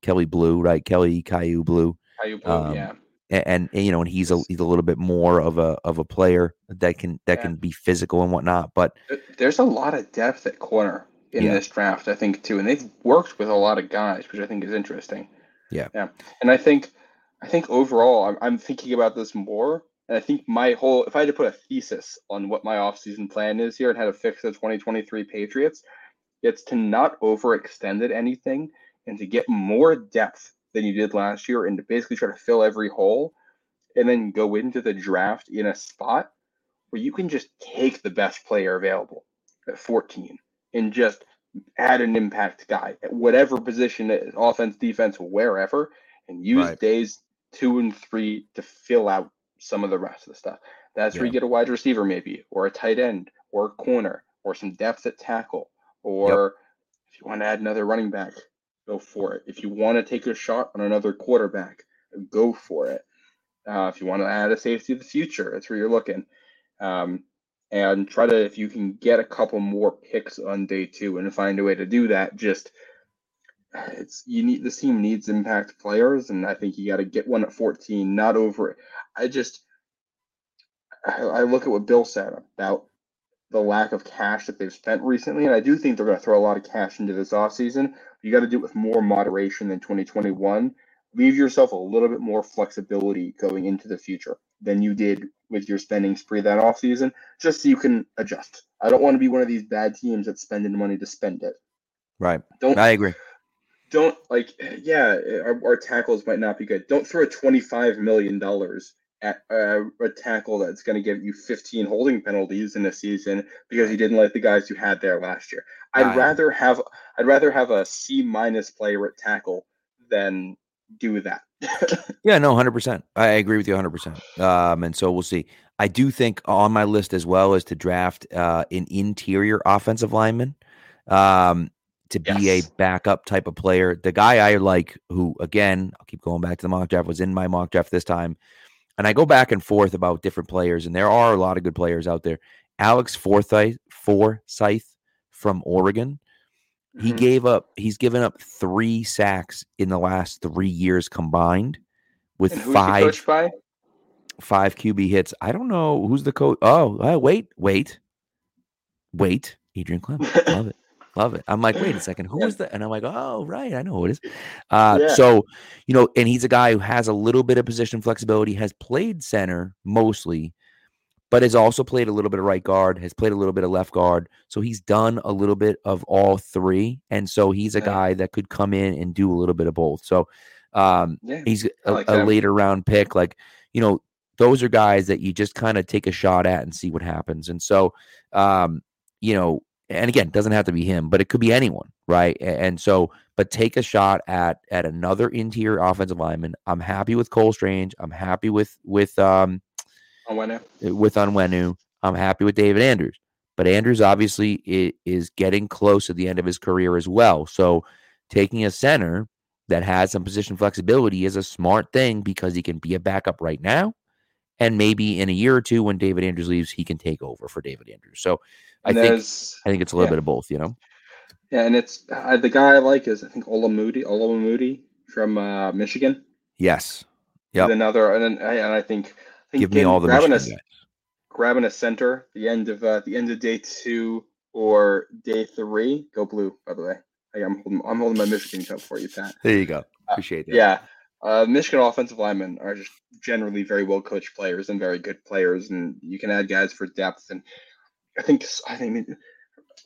Speaker 2: Kelly Blue, right? Kelly Kyu Blu.
Speaker 3: Kyu Blu, um, yeah
Speaker 2: and, and, you know, and he's a he's a little bit more of a of a player that can that yeah. can be physical and whatnot. But
Speaker 3: there's a lot of depth at corner in yeah. this draft, I think, too, and they've worked with a lot of guys, which I think is interesting.
Speaker 2: Yeah,
Speaker 3: yeah, and I think I think overall, I'm, I'm thinking about this more, and I think my whole if I had to put a thesis on what my offseason plan is here and how to fix the 2023 Patriots, it's to not overextend it anything and to get more depth than you did last year and to basically try to fill every hole and then go into the draft in a spot where you can just take the best player available at 14 and just add an impact guy at whatever position, offense, defense, wherever, and use right. days two and three to fill out some of the rest of the stuff. That's yeah. where you get a wide receiver, maybe, or a tight end, or a corner, or some depth at tackle, or yep. if you want to add another running back, go for it. If you want to take a shot on another quarterback, go for it. Uh, if you want to add a safety of the future, that's where you're looking. Um, and try to, if you can get a couple more picks on day two and find a way to do that, just it's you need this team needs impact players, and I think you got to get one at 14, not over it. I just I, I look at what Bill said about the lack of cash that they've spent recently, and I do think they're going to throw a lot of cash into this offseason. You got to do it with more moderation than 2021. Leave yourself a little bit more flexibility going into the future than you did with your spending spree that offseason, just so you can adjust. I don't want to be one of these bad teams that's spending money to spend it.
Speaker 2: Right. Don't I agree.
Speaker 3: Don't like yeah, our, our tackles might not be good. Don't throw 25 million uh, a tackle that's going to give you 15 holding penalties in a season because you didn't like the guys you had there last year. I'd rather have I'd rather have a C minus player at tackle than do that.
Speaker 2: yeah, no, hundred percent. I agree with you hundred percent. Um, and so we'll see. I do think on my list as well is to draft uh, an interior offensive lineman. Um, to be yes. a backup type of player. The guy I like, who again, I'll keep going back to the mock draft, was in my mock draft this time and I go back and forth about different players, and there are a lot of good players out there. Alex Forsyth, Forsyth from Oregon, mm-hmm. he gave up. He's given up three sacks in the last three years combined, with five five QB hits. I don't know who's the coach. Oh, uh, wait, wait, wait. Adrian Klemm, love it. Love it. I'm like, wait a second, who yeah. is that? And I'm like, oh, right, I know who it is. Uh, yeah. So, you know, and he's a guy who has a little bit of position flexibility, has played center mostly, but has also played a little bit of right guard, has played a little bit of left guard. So he's done a little bit of all three. And so he's a guy that could come in and do a little bit of both. So um, he's a, like a later round pick. Like, you know, those are guys that you just kind of take a shot at and see what happens. And so, um, you know, and again, doesn't have to be him, but it could be anyone, right? And so, but take a shot at at another interior offensive lineman. I'm happy with Cole Strange. I'm happy with with um
Speaker 3: Onwenu.
Speaker 2: with Onwenu. I'm happy with David Andrews. But Andrews obviously is getting close to the end of his career as well. So taking a center that has some position flexibility is a smart thing because he can be a backup right now. And maybe in a year or two, when David Andrews leaves, he can take over for David Andrews. So I think I think it's a little yeah. bit of both, you know.
Speaker 3: Yeah, and it's uh, the guy I like is I think Olamide, Olamide from uh, Michigan.
Speaker 2: Yes. Yeah.
Speaker 3: Another, and, and I think, I think
Speaker 2: give me all the grabbing a,
Speaker 3: grabbing a center the end of uh, the end of day two or day three. Go blue, by the way. Hey, I'm holding, I'm holding my Michigan cup for you, Pat.
Speaker 2: There you go. Uh, Appreciate
Speaker 3: that. yeah. Uh, Michigan offensive linemen are just generally very well coached players and very good players, and you can add guys for depth. And I think I think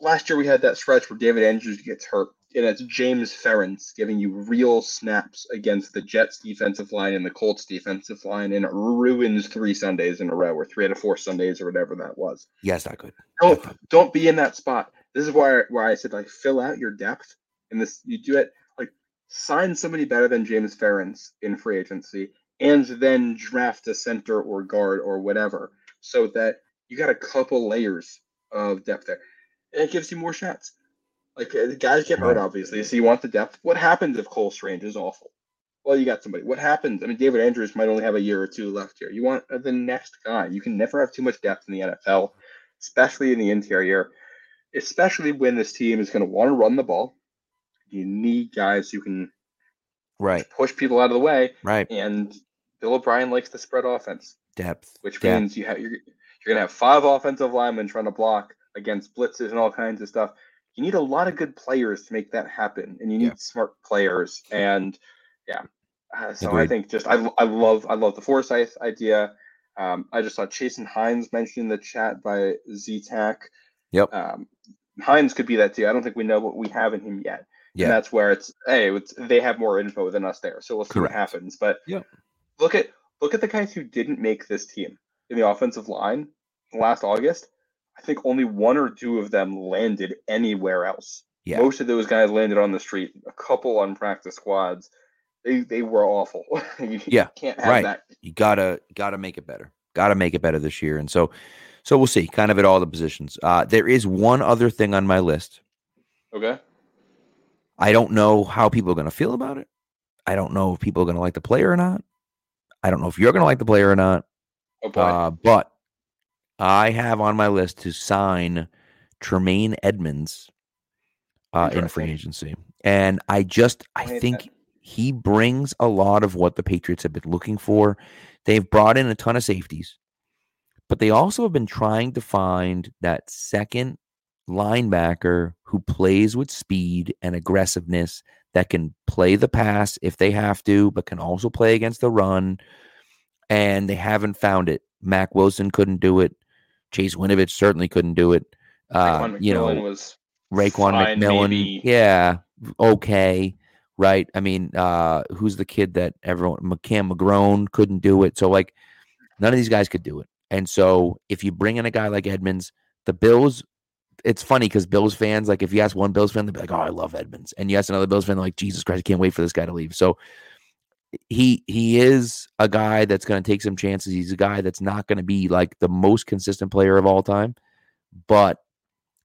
Speaker 3: last year we had that stretch where David Andrews gets hurt and it's James Ferentz giving you real snaps against the Jets defensive line and the Colts defensive line, and it ruins three Sundays in a row, or three out of four Sundays, or whatever that was.
Speaker 2: Yes, not good.
Speaker 3: Don't don't be in that spot. This is why why I said like fill out your depth, and this you do it like sign somebody better than James Ferentz in free agency, and then draft a center or guard or whatever, so that you got a couple layers of depth there, and it gives you more shots. Like uh, the guys get hurt, obviously, so you want the depth. What happens if Cole Strange is awful? Well, you got somebody. What happens? I mean, David Andrews might only have a year or two left here. You want the next guy. You can never have too much depth in the NFL, especially in the interior, especially when this team is going to want to run the ball. You need guys who can
Speaker 2: right
Speaker 3: push people out of the way.
Speaker 2: Right.
Speaker 3: And Bill O'Brien likes the spread offense.
Speaker 2: Depth.
Speaker 3: Which
Speaker 2: depth.
Speaker 3: means you have you're, you're gonna have five offensive linemen trying to block against blitzes and all kinds of stuff you need a lot of good players to make that happen, and you need yeah. smart players. And yeah, uh, so Agreed. I think just I, I love I love the Forsyth idea. Um, I just saw Chasen Hines mentioned in the chat by ZTAC.
Speaker 2: Yep.
Speaker 3: Um, Hines could be that too. I don't think we know what we have in him yet. Yeah. And that's where it's hey, it's, they have more info than us there. So we'll see Correct. what happens. But
Speaker 2: yeah.
Speaker 3: look at look at the guys who didn't make this team in the offensive line last August. I think only one or two of them landed anywhere else.
Speaker 2: Yeah.
Speaker 3: Most of those guys landed on the street. A couple on practice squads. They they were awful. you
Speaker 2: yeah,
Speaker 3: can't have
Speaker 2: right.
Speaker 3: that.
Speaker 2: You gotta gotta make it better. Gotta make it better this year. And so so we'll see. Kind of at all the positions. Uh, there is one other thing on my list.
Speaker 3: Okay.
Speaker 2: I don't know how people are going to feel about it. I don't know if people are going to like the player or not. I don't know if you're going to like the player or not.
Speaker 3: Oh boy.
Speaker 2: Uh, but I have on my list to sign Tremaine Edmunds uh, in free agency. And I just, I think he brings a lot of what the Patriots have been looking for. They've brought in a ton of safeties, but they also have been trying to find that second linebacker who plays with speed and aggressiveness that can play the pass if they have to, but can also play against the run. And they haven't found it. Mack Wilson couldn't do it. Chase Winovich certainly couldn't do it. Uh, you know,
Speaker 3: was
Speaker 2: Raekwon fine, McMillan, maybe. yeah, okay, right. I mean, uh, who's the kid that everyone McCam McGrone couldn't do it? So like, none of these guys could do it. And so if you bring in a guy like Edmunds, the Bills. It's funny because Bills fans, like, if you ask one Bills fan, they'll be like, "Oh, I love Edmunds," and you ask another Bills fan, like, "Jesus Christ, I can't wait for this guy to leave." So he he is a guy that's going to take some chances. He's a guy that's not going to be like the most consistent player of all time, but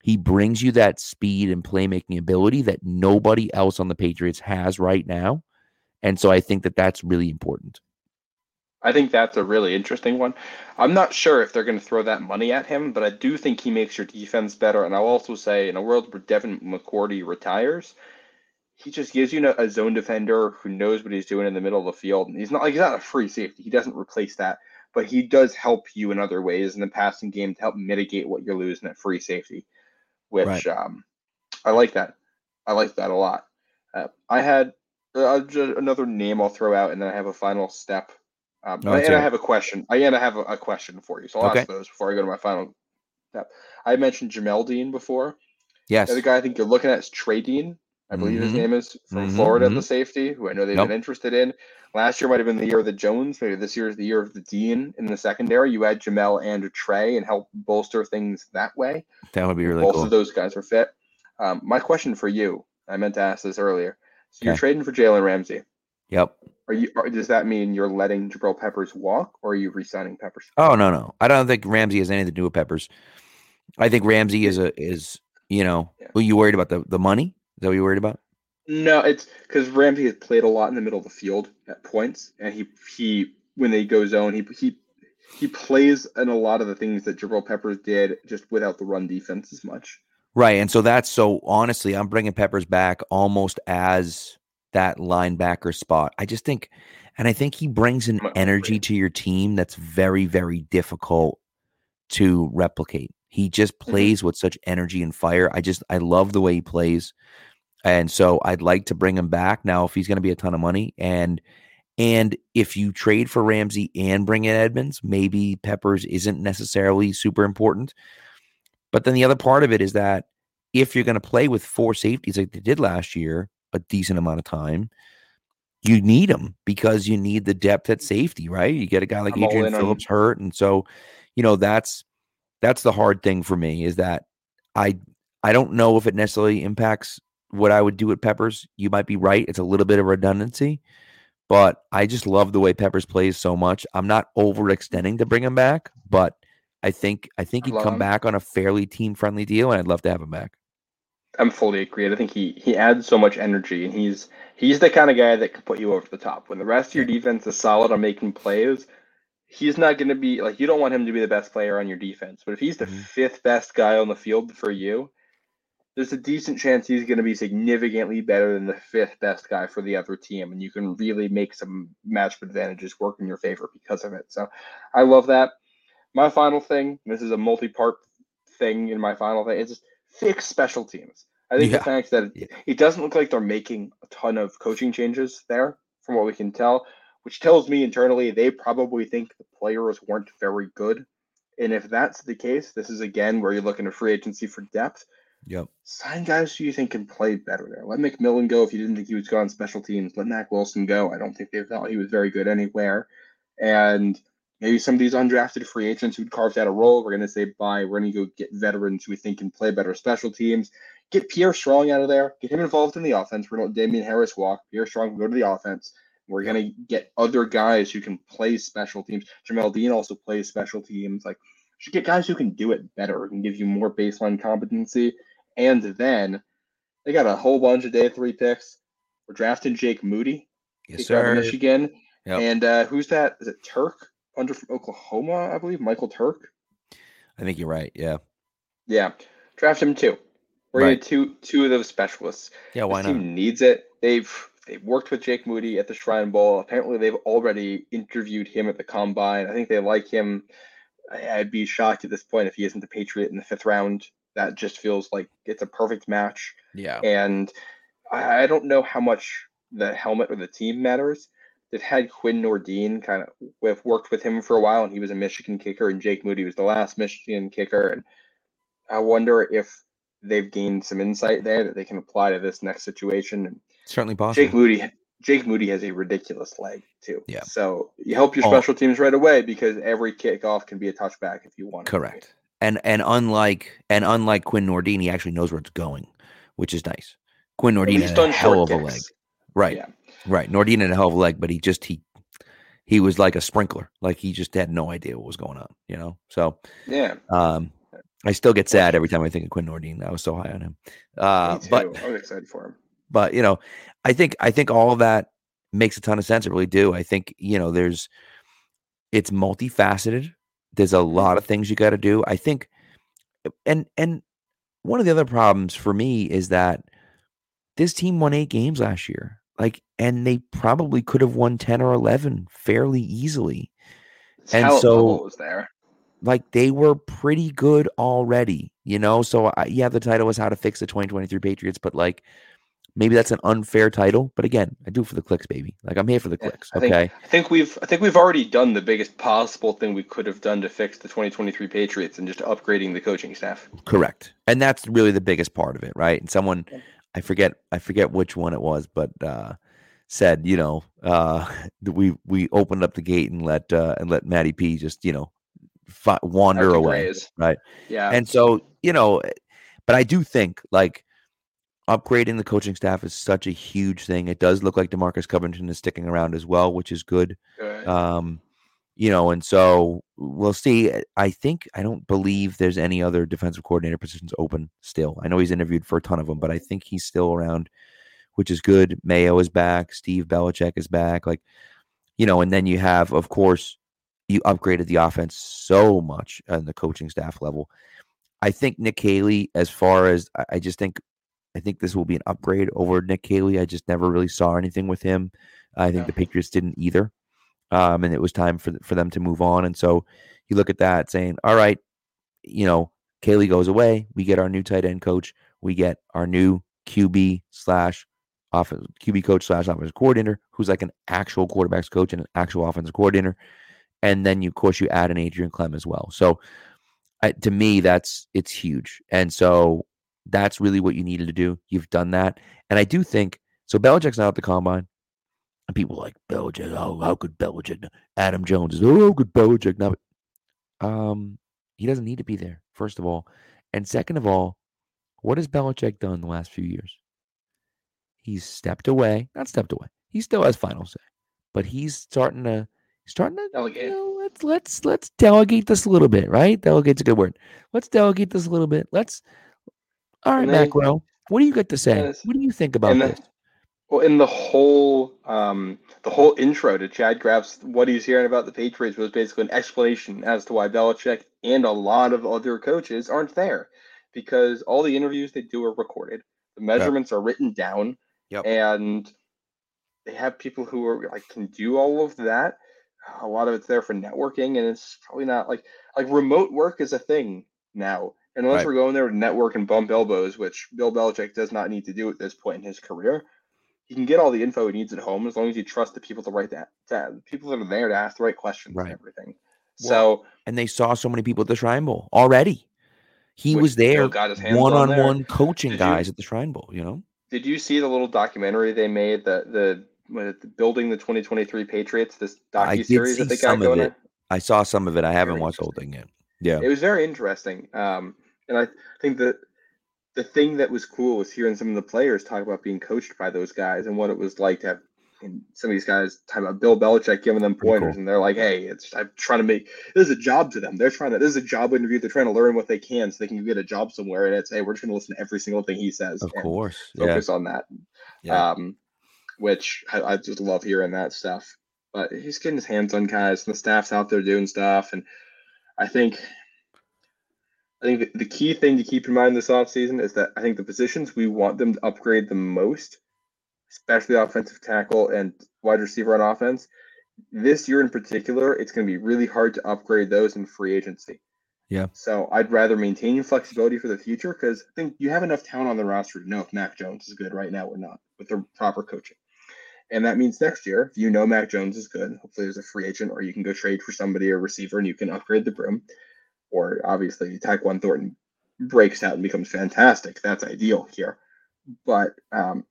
Speaker 2: he brings you that speed and playmaking ability that nobody else on the Patriots has right now. And so I think that that's really important.
Speaker 3: I think that's a really interesting one. I'm not sure if they're going to throw that money at him, but I do think he makes your defense better. And I'll also say, in a world where Devin McCourty retires, he just gives you a zone defender who knows what he's doing in the middle of the field. And he's not like he's not a free safety. He doesn't replace that, but he does help you in other ways in the passing game to help mitigate what you're losing at free safety. Which right. um, I like that. I like that a lot. Uh, I had uh, another name I'll throw out, and then I have a final step. Um, oh, and I have a question. I and I have a, a question for you, so I'll okay. ask those before I go to my final step. I mentioned Jamel Dean before.
Speaker 2: Yes.
Speaker 3: The other guy I think you're looking at is Trey Dean. I believe mm-hmm. his name is from mm-hmm. Florida, mm-hmm. the safety, who I know they've yep. been interested in. Last year might have been the year of the Jones. Maybe this year is the year of the Dean in the secondary. You add Jamel and Trey and help bolster things that way.
Speaker 2: That would be really
Speaker 3: Both
Speaker 2: cool.
Speaker 3: of those guys are fit. Um, my question for you, I meant to ask this earlier. So okay. you're trading for Jalen Ramsey.
Speaker 2: Yep.
Speaker 3: Are you? Or does that mean you're letting Jabril Peppers walk, or are you re-signing Peppers?
Speaker 2: Oh no, no. I don't think Ramsey has anything to do with Peppers. I think Ramsey is a is you know. Yeah. Are you worried about the the money? Is that what you worried about?
Speaker 3: No, it's because Ramsey has played a lot in the middle of the field at points, and he he when they go zone, he he he plays in a lot of the things that Jabril Peppers did, just without the run defense as much.
Speaker 2: Right, and so that's so honestly, I'm bringing Peppers back almost as that linebacker spot. I just think, and I think he brings an energy to your team that's very very difficult to replicate. He just mm-hmm. plays mm-hmm. with such energy and fire. I just I love the way he plays. And so I'd like to bring him back now if he's going to be a ton of money. And and if you trade for Ramsey and bring in Edmunds, maybe Peppers isn't necessarily super important. But then the other part of it is that if you're going to play with four safeties like they did last year, a decent amount of time, you need them because you need the depth at safety, right? You get a guy like I'm Adrian Phillips hurt, and so you know that's that's the hard thing for me is that I I don't know if it necessarily impacts what I would do at Peppers. You might be right; it's a little bit of redundancy, but I just love the way Peppers plays so much. I'm not overextending to bring him back, but I think I think he'd come him. back on a fairly team friendly deal, and I'd love to have him back.
Speaker 3: I'm fully agreed. I think he he adds so much energy, and he's he's the kind of guy that can put you over the top. When the rest of your defense is solid on making plays, he's not going to be like you don't want him to be the best player on your defense. But if he's the mm-hmm. fifth best guy on the field for you, there's a decent chance he's going to be significantly better than the fifth best guy for the other team, and you can really make some matchup advantages work in your favor because of it. So, I love that. My final thing, this is a multi-part thing in my final thing, is just fix special teams. I think yeah. the fact that it, it doesn't look like they're making a ton of coaching changes there, from what we can tell, which tells me internally they probably think the players weren't very good. And if that's the case, this is again where you're looking at free agency for depth.
Speaker 2: Yep.
Speaker 3: Sign guys who you think can play better there. Let McMillan go if you didn't think he was good on special teams. Let Mack Wilson go. I don't think they thought he was very good anywhere. And maybe some of these undrafted free agents who'd carved out a role, we're going to say bye. We're going to go get veterans who we think can play better special teams. Get Pierre Strong out of there. Get him involved in the offense. We're going to let Damien Harris walk. Pierre Strong go to the offense. We're going to get other guys who can play special teams. Jamel Dean also plays special teams. Like, should get guys who can do it better, can give you more baseline competency. And then they got a whole bunch of day three picks. We're drafting Jake Moody.
Speaker 2: Yes, sir.
Speaker 3: Michigan. Yep. And uh, who's that? Is it Turk? Under from Oklahoma, I believe. Michael Turk.
Speaker 2: I think you're right. Yeah.
Speaker 3: Yeah. Draft him too. We're right. two two of those specialists.
Speaker 2: Yeah, why
Speaker 3: this not? Team needs it. They've they've worked with Jake Moody at the Shrine Bowl. Apparently, they've already interviewed him at the combine. I think they like him. I'd be shocked at this point if he isn't the Patriot in the fifth round. That just feels like it's a perfect match.
Speaker 2: Yeah.
Speaker 3: And I don't know how much the helmet or the team matters. They've had Quinn Nordin kind of have worked with him for a while, and he was a Michigan kicker, and Jake Moody was the last Michigan kicker. And I wonder if they've gained some insight there that they can apply to this next situation. And
Speaker 2: certainly possible.
Speaker 3: Jake Moody Jake Moody has a ridiculous leg too.
Speaker 2: Yeah.
Speaker 3: So you help your oh. special oh. teams right away because every kickoff can be a touchback if you want.
Speaker 2: Correct. And and unlike and unlike Quinn Nordin, he actually knows where it's going, which is nice. Quinn Nordin has a hell of a leg. Right. Yeah. Right. Nordin had a hell of a leg, but he just he he was like a sprinkler. Like he just had no idea what was going on, you know? So
Speaker 3: yeah.
Speaker 2: Um I still get sad every time I think of Quinn Nordin. I was so high on him. Uh but
Speaker 3: I was excited for him.
Speaker 2: But you know, I think I think all of that makes a ton of sense. I really do. I think, you know, there's it's multifaceted. There's a mm-hmm. lot of things you got to do. I think and and one of the other problems for me is that this team won eight games last year. Like, and they probably could have won 10 or 11 fairly easily. and so,
Speaker 3: was there.
Speaker 2: like, they were pretty good already, you know? So, I, yeah, the title was How to Fix the 2023 Patriots, but like, maybe that's an unfair title. But again, I do it for the clicks, baby. Like, I'm here for the clicks.
Speaker 3: I
Speaker 2: okay.
Speaker 3: Think, I think we've, I think we've already done the biggest possible thing we could have done to fix the 2023 Patriots and just upgrading the coaching staff.
Speaker 2: Correct. And that's really the biggest part of it, right? And someone, I forget I forget which one it was, but uh, said you know uh, we we opened up the gate and let uh, and let Matty P just you know fi- wander away, right?
Speaker 3: Yeah.
Speaker 2: And so you know, but I do think like upgrading the coaching staff is such a huge thing. It does look like Demarcus Covington is sticking around as well, which is good.
Speaker 3: good.
Speaker 2: Um, you know, and so we'll see. I think I don't believe there's any other defensive coordinator positions open still. I know he's interviewed for a ton of them, but I think he's still around, which is good. Mayo is back. Steve Belichick is back. Like, you know, and then you have, of course, you upgraded the offense so much on the coaching staff level. I think Nick Caley, as far as I just think, I think this will be an upgrade over Nick Caley. I just never really saw anything with him. I think yeah. the Patriots didn't either um, and it was time for for them to move on. And so you look at that saying, all right, you know, Caley goes away. We get our new tight end coach. We get our new QB slash offense QB coach slash offensive coordinator, who's like an actual quarterbacks coach and an actual offensive coordinator. And then you, of course, you add an Adrian Klemm as well. So uh, to me, that's it's huge. And so That's really what you needed to do. You've done that. And I do think so. Belichick's not at the combine. And people like Belichick. Oh, how could Belichick? Adam Jones is. Oh, how could Belichick not? Um, he doesn't need to be there. First of all, and second of all, what has Belichick done the last few years? He's stepped away. Not stepped away. He still has final say, but he's starting to. He's starting to. Delegate. You know, let's let's let's delegate this a little bit, right? Delegate's a good word. Let's delegate this a little bit. Let's. All right, Macro. What do you got to say? What do you think about this?
Speaker 3: Well, in the whole um, the whole intro to Chad Graff's what he's hearing about the Patriots was basically an explanation as to why Belichick and a lot of other coaches aren't there, because all the interviews they do are recorded, the measurements yep. are written down,
Speaker 2: yep.
Speaker 3: and they have people who are like can do all of that. A lot of it's there for networking, and it's probably not like like remote work is a thing now. And unless right. we're going there to network and bump elbows, which Bill Belichick does not need to do at this point in his career, he can get all the info he needs at home as long as you trust the people to write that, to, people that are there to ask the right questions right. and everything. Well, so
Speaker 2: and they saw so many people at the Shrine Bowl already. He was there, one on one coaching did guys you, at the Shrine Bowl. You know.
Speaker 3: Did you see the little documentary they made? The the, the building the 2023 Patriots. This docu series that they got going.
Speaker 2: I saw some of it. I haven't watched the whole thing yet. Yeah,
Speaker 3: it was very interesting. Um, and I think that the thing that was cool was hearing some of the players talk about being coached by those guys and what it was like to have some of these guys talk about Bill Belichick giving them pointers, cool. and they're like, "Hey, it's I'm trying to make this is a job to them. They're trying to this is a job interview. They're trying to learn what they can so they can get a job somewhere. And it's hey, we're just going to listen to every single thing he says.
Speaker 2: Of course,
Speaker 3: focus yeah. on that. Yeah. Um, which I, I just love hearing that stuff. But he's getting his hands on guys, and the staff's out there doing stuff, and I think I think the key thing to keep in mind this offseason is that I think the positions we want them to upgrade the most, especially offensive tackle and wide receiver on offense, this year in particular, it's going to be really hard to upgrade those in free agency.
Speaker 2: Yeah.
Speaker 3: So I'd rather maintain flexibility for the future because I think you have enough talent on the roster to know if Mac Jones is good right now or not with the proper coaching. And that means next year, if you know Mac Jones is good, hopefully there's a free agent or you can go trade for somebody or receiver and you can upgrade the room or obviously Tyquan Thornton breaks out and becomes fantastic. That's ideal here. But um,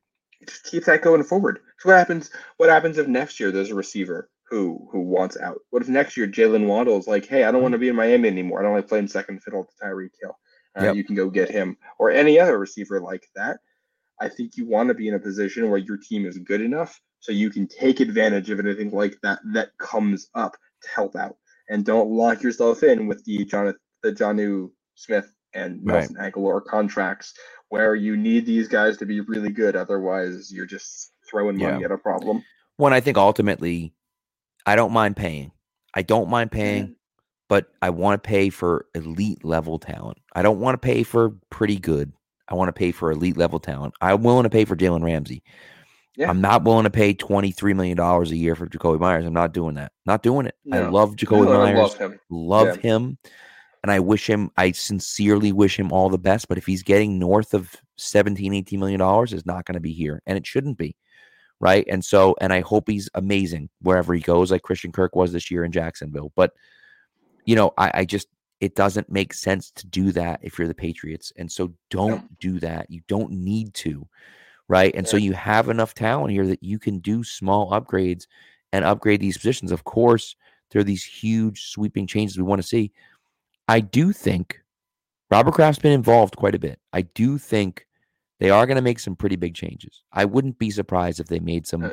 Speaker 3: just keep that going forward. So what happens? What happens if next year there's a receiver who who wants out? What if next year Jaylen Waddle is like, hey, I don't want to be in Miami anymore. I don't like playing second fiddle to Tyreek Hill. Uh, yep. You can go get him or any other receiver like that. I think you want to be in a position where your team is good enough so you can take advantage of anything like that that comes up to help out and don't lock yourself in with the Jonathan the Jonnu Smith and Nelson right. Agholor contracts where you need these guys to be really good. Otherwise, you're just throwing money yeah. at a problem.
Speaker 2: One, I think ultimately, I don't mind paying. I don't mind paying, mm but I want to pay for elite level talent. I don't want to pay for pretty good. I want to pay for elite level talent. I'm willing to pay for Jalen Ramsey. Yeah. I'm not willing to pay $23 million a year for Jakobi Meyers. I'm not doing that. Not doing it. No. I love Jakobi no, Meyers. Love him. Love yeah. him. And I wish him, I sincerely wish him all the best. But if he's getting north of 17, 18 million dollars, is not going to be here. And it shouldn't be. Right. And so, and I hope he's amazing wherever he goes, like Christian Kirk was this year in Jacksonville. But, you know, I, I just, it doesn't make sense to do that if you're the Patriots. And so don't do that. You don't need to right? And so you have enough talent here that you can do small upgrades and upgrade these positions. Of course, there are these huge sweeping changes we want to see. I do think Robert Kraft's been involved quite a bit. I do think they are going to make some pretty big changes. I wouldn't be surprised if they made some uh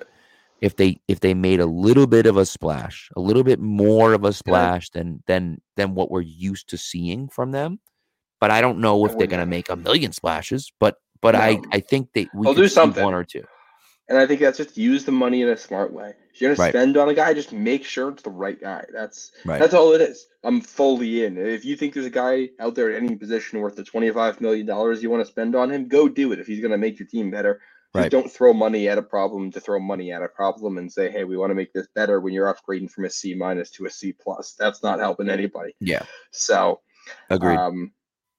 Speaker 2: if they if they made a little bit of a splash, a little bit more of a splash than than than what we're used to seeing from them. But I don't know if they're going to make a million splashes, but but no. I, I think they
Speaker 3: we will do something one or two. And I think that's just use the money in a smart way. If you're gonna right. spend on a guy, just make sure it's the right guy. That's right. that's all it is. I'm fully in. If you think there's a guy out there at any position worth the twenty five million dollars you want to spend on him, go do it. If he's gonna make your team better, just don't throw money at a problem to throw money at a problem and say, hey, we want to make this better when you're upgrading from a C minus to a C plus. That's not helping anybody.
Speaker 2: Yeah.
Speaker 3: So
Speaker 2: agreed.
Speaker 3: Um,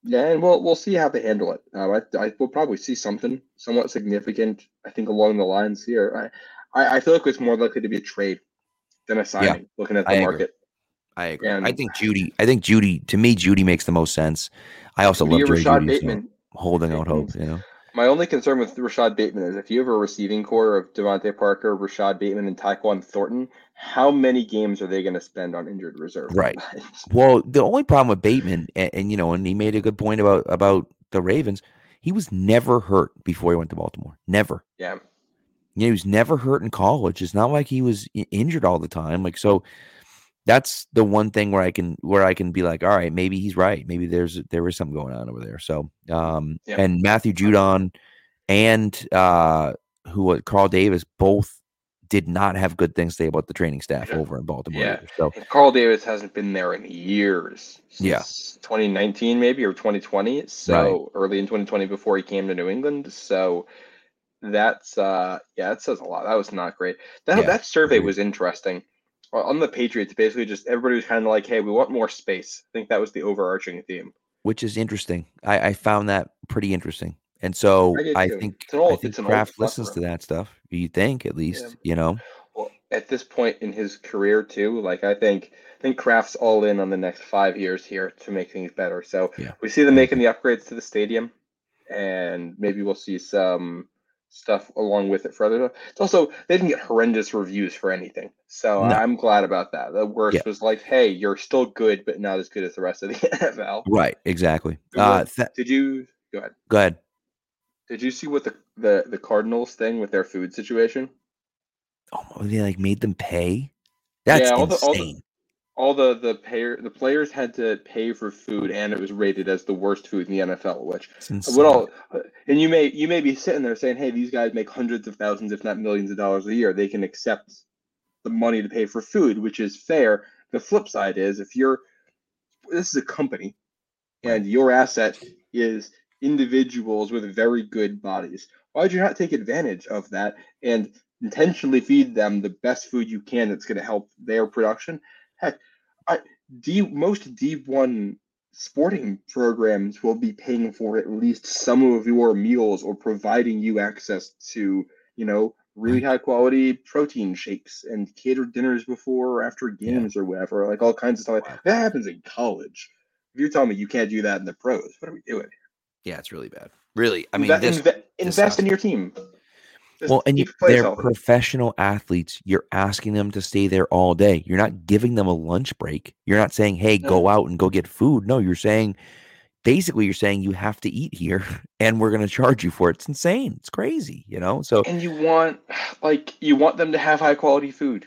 Speaker 3: yeah, and we'll we'll see how they handle it. Uh, I I will probably see something somewhat significant. I think along the lines here. I I, I feel like it's more likely to be a trade than a signing. Yeah, looking at the I market.
Speaker 2: Agree. I agree. And I think Jeudy. I think Jeudy. To me, Jeudy makes the most sense. I also love Jerry
Speaker 3: Bateman. So.
Speaker 2: holding out hope. You know.
Speaker 3: My only concern with Rashad Bateman is if you have a receiving corps of DeVante Parker, Rashad Bateman, and Tyquan Thornton, how many games are they going to spend on injured reserve?
Speaker 2: Right. well, the only problem with Bateman, and, and, you know, and he made a good point about about the Ravens, he was never hurt before he went to Baltimore. Never.
Speaker 3: Yeah.
Speaker 2: You know, he was never hurt in college. It's not like he was injured all the time. Like so, that's the one thing where I can where I can be like, all right, maybe he's right. Maybe there's there is something going on over there. So um yep. and Matthew Judon and uh who Carl Davis both did not have good things to say about the training staff yeah. over in Baltimore.
Speaker 3: Yeah. So and Carl Davis hasn't been there in years.
Speaker 2: Yeah.
Speaker 3: 2019 maybe or 2020. So right. early in 2020 before he came to New England. So that's uh yeah, that says a lot. That was not great. That yeah. that survey was interesting on the Patriots, basically just everybody was kind of like, "Hey, we want more space." I think that was the overarching theme.
Speaker 2: Which is interesting. I, I found that pretty interesting, and so I, I think old, I think Kraft listens to that stuff. You think at least, yeah. you know.
Speaker 3: Well, at this point in his career too, like I think I think Kraft's all in on the next five years here to make things better. So yeah. we see them making the upgrades to the stadium, and maybe we'll see some stuff along with it further. It's also they didn't get horrendous reviews for anything, so no. I'm glad about that. The worst yeah. was like, "Hey, you're still good, but not as good as the rest of the NFL."
Speaker 2: Right. Exactly. Uh,
Speaker 3: th- did you go ahead?
Speaker 2: Go ahead.
Speaker 3: Did you see what the the the Cardinals thing with their food situation?
Speaker 2: Oh, they like made them pay. That's yeah, all insane. The, all the,
Speaker 3: all the the payer the players had to pay for food and it was rated as the worst food in the NFL which what all and you may you may be sitting there saying hey these guys make hundreds of thousands if not millions of dollars a year. They can accept the money to pay for food which is fair. The flip side is if you're this is a company and your asset is individuals with very good bodies. Why would you not take advantage of that and intentionally feed them the best food you can that's going to help their production Heck, I, D most D one sporting programs will be paying for at least some of your meals or providing you access to you know really high quality protein shakes and catered dinners before or after games yeah. or whatever like all kinds of stuff wow. that happens in college. If you're telling me you can't do that in the pros what are we doing?
Speaker 2: Yeah it's really bad. Really i mean
Speaker 3: this, inve- invest in your team
Speaker 2: well, and you, they're professional athletes. You're asking them to stay there all day. You're not giving them a lunch break. You're not saying, "Hey, no. go out and go get food." No, you're saying, basically, you're saying you have to eat here, and we're going to charge you for it. It's insane. It's crazy, you know. So,
Speaker 3: and you want, like, you want them to have high quality food,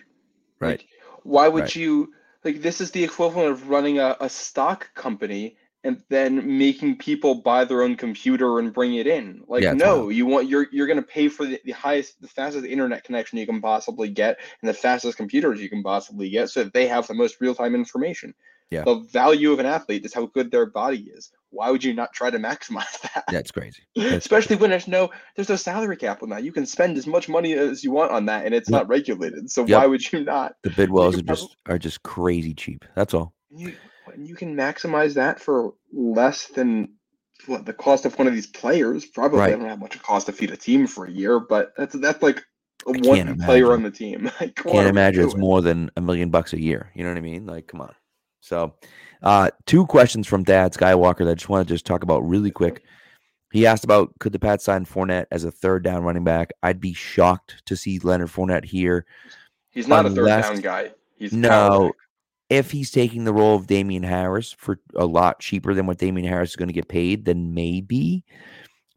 Speaker 2: right? Like,
Speaker 3: why would right. you? Like, this is the equivalent of running a, a stock company and then making people buy their own computer and bring it in. Like, yeah, no, you want you're you're gonna pay for the, the highest, the fastest internet connection you can possibly get, and the fastest computers you can possibly get, so that they have the most real time information.
Speaker 2: Yeah.
Speaker 3: The value of an athlete is how good their body is. Why would you not try to maximize that?
Speaker 2: That's crazy. That's
Speaker 3: Especially crazy. when there's no there's no salary cap on that. You can spend as much money as you want on that, and it's yep. not regulated. So yep. why would you not?
Speaker 2: The bidwells are just are just crazy cheap. That's all.
Speaker 3: You, you can maximize that for less than what the cost of one of these players. Probably right. don't have much it cost to feed a team for a year, but that's that's like one player on the team.
Speaker 2: like, can't imagine it's more than a million bucks a year. You know what I mean? Like, come on. So, uh, two questions from Dad Skywalker that I just want to just talk about really quick. He asked about could the Pats sign Fournette as a third down running back? I'd be shocked to see Leonard Fournette here.
Speaker 3: He's not unless, a third down guy. He's
Speaker 2: no, if he's taking the role of Damien Harris for a lot cheaper than what Damien Harris is going to get paid, then maybe.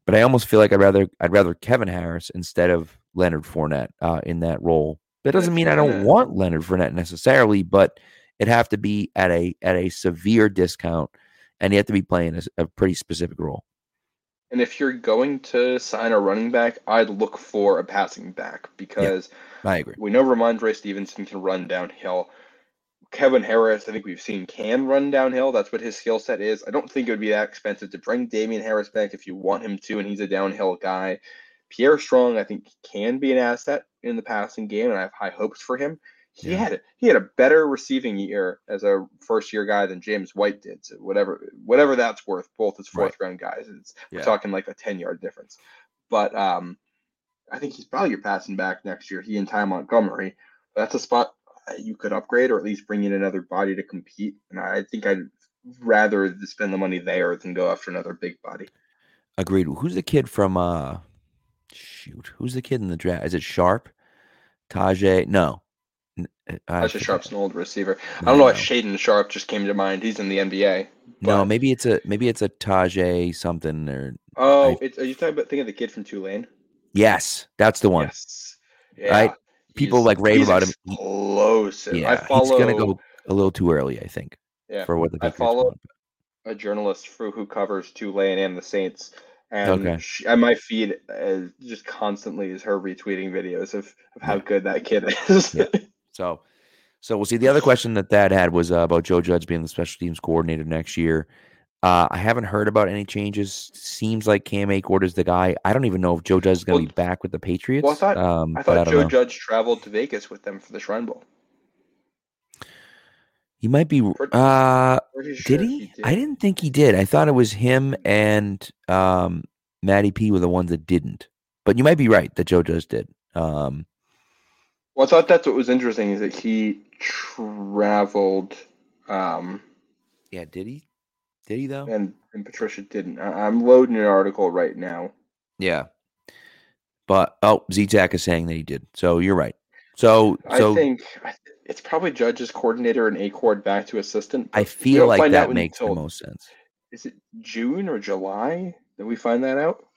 Speaker 2: But I almost feel like I'd rather I'd rather Kevin Harris instead of Leonard Fournette uh, in that role. That doesn't mean I don't want Leonard Fournette necessarily, but it'd have to be at a at a severe discount, and you have to be playing a, a pretty specific role.
Speaker 3: And if you're going to sign a running back, I'd look for a passing back because
Speaker 2: yeah, I agree.
Speaker 3: We know Rhamondre Stevenson can run downhill. Kevin Harris, I think we've seen can run downhill. That's what his skill set is. I don't think it would be that expensive to bring Damien Harris back if you want him to, and he's a downhill guy. Pierre Strong, I think, can be an asset in the passing game, and I have high hopes for him. He yeah. had he had a better receiving year as a first year guy than James White did. So whatever whatever that's worth, both as fourth right. round guys, it's yeah. we're talking like a ten yard difference. But um, I think he's probably your passing back next year. He and Ty Montgomery. That's a spot you could upgrade or at least bring in another body to compete. And I think I'd rather spend the money there than go after another big body.
Speaker 2: Agreed. Who's the kid from uh shoot, who's the kid in the draft? Is it Sharp? Tajay? No.
Speaker 3: Uh, Tajae Sharpe's an old receiver. I don't know why Shaedon Sharpe just came to mind. He's in the NBA.
Speaker 2: But... No, maybe it's a maybe it's a Tajay something or
Speaker 3: Oh, I... it's, are you talking about thinking of the kid from Tulane?
Speaker 2: Yes, that's the one. Yes. Yeah. Right? People he's, like rave about him.
Speaker 3: Explosive.
Speaker 2: Yeah, I follow... he's gonna go a little too early, I think.
Speaker 3: Yeah. For what the I follow a journalist who, who covers Tulane and the Saints, and okay. she, and my feed is just constantly is her retweeting videos of, of how good that kid is.
Speaker 2: yeah. So, so we'll see. The other question that Thad had was uh, about Joe Judge being the special teams coordinator next year. Uh, I haven't heard about any changes. Seems like Cam Achord is the guy. I don't even know if Joe Judge is going to well, be back with the Patriots.
Speaker 3: Well, I thought, um, I thought I Joe know. Judge traveled to Vegas with them for the Shrine Bowl.
Speaker 2: He might be. Uh, sure did he? he did. I didn't think he did. I thought it was him and um, Matty P were the ones that didn't. But you might be right that Joe Judge did. Um,
Speaker 3: well, I thought that's what was interesting is that he traveled. Um,
Speaker 2: yeah, did he? Did he though?
Speaker 3: And and Patricia didn't. I, am loading an article right now.
Speaker 2: Yeah, but oh, Z-Tac is saying that he did. So you're right. So so
Speaker 3: I think it's probably Judge's coordinator and Achord back to assistant.
Speaker 2: I feel like that makes the most sense.
Speaker 3: Is it June or July that we find that out?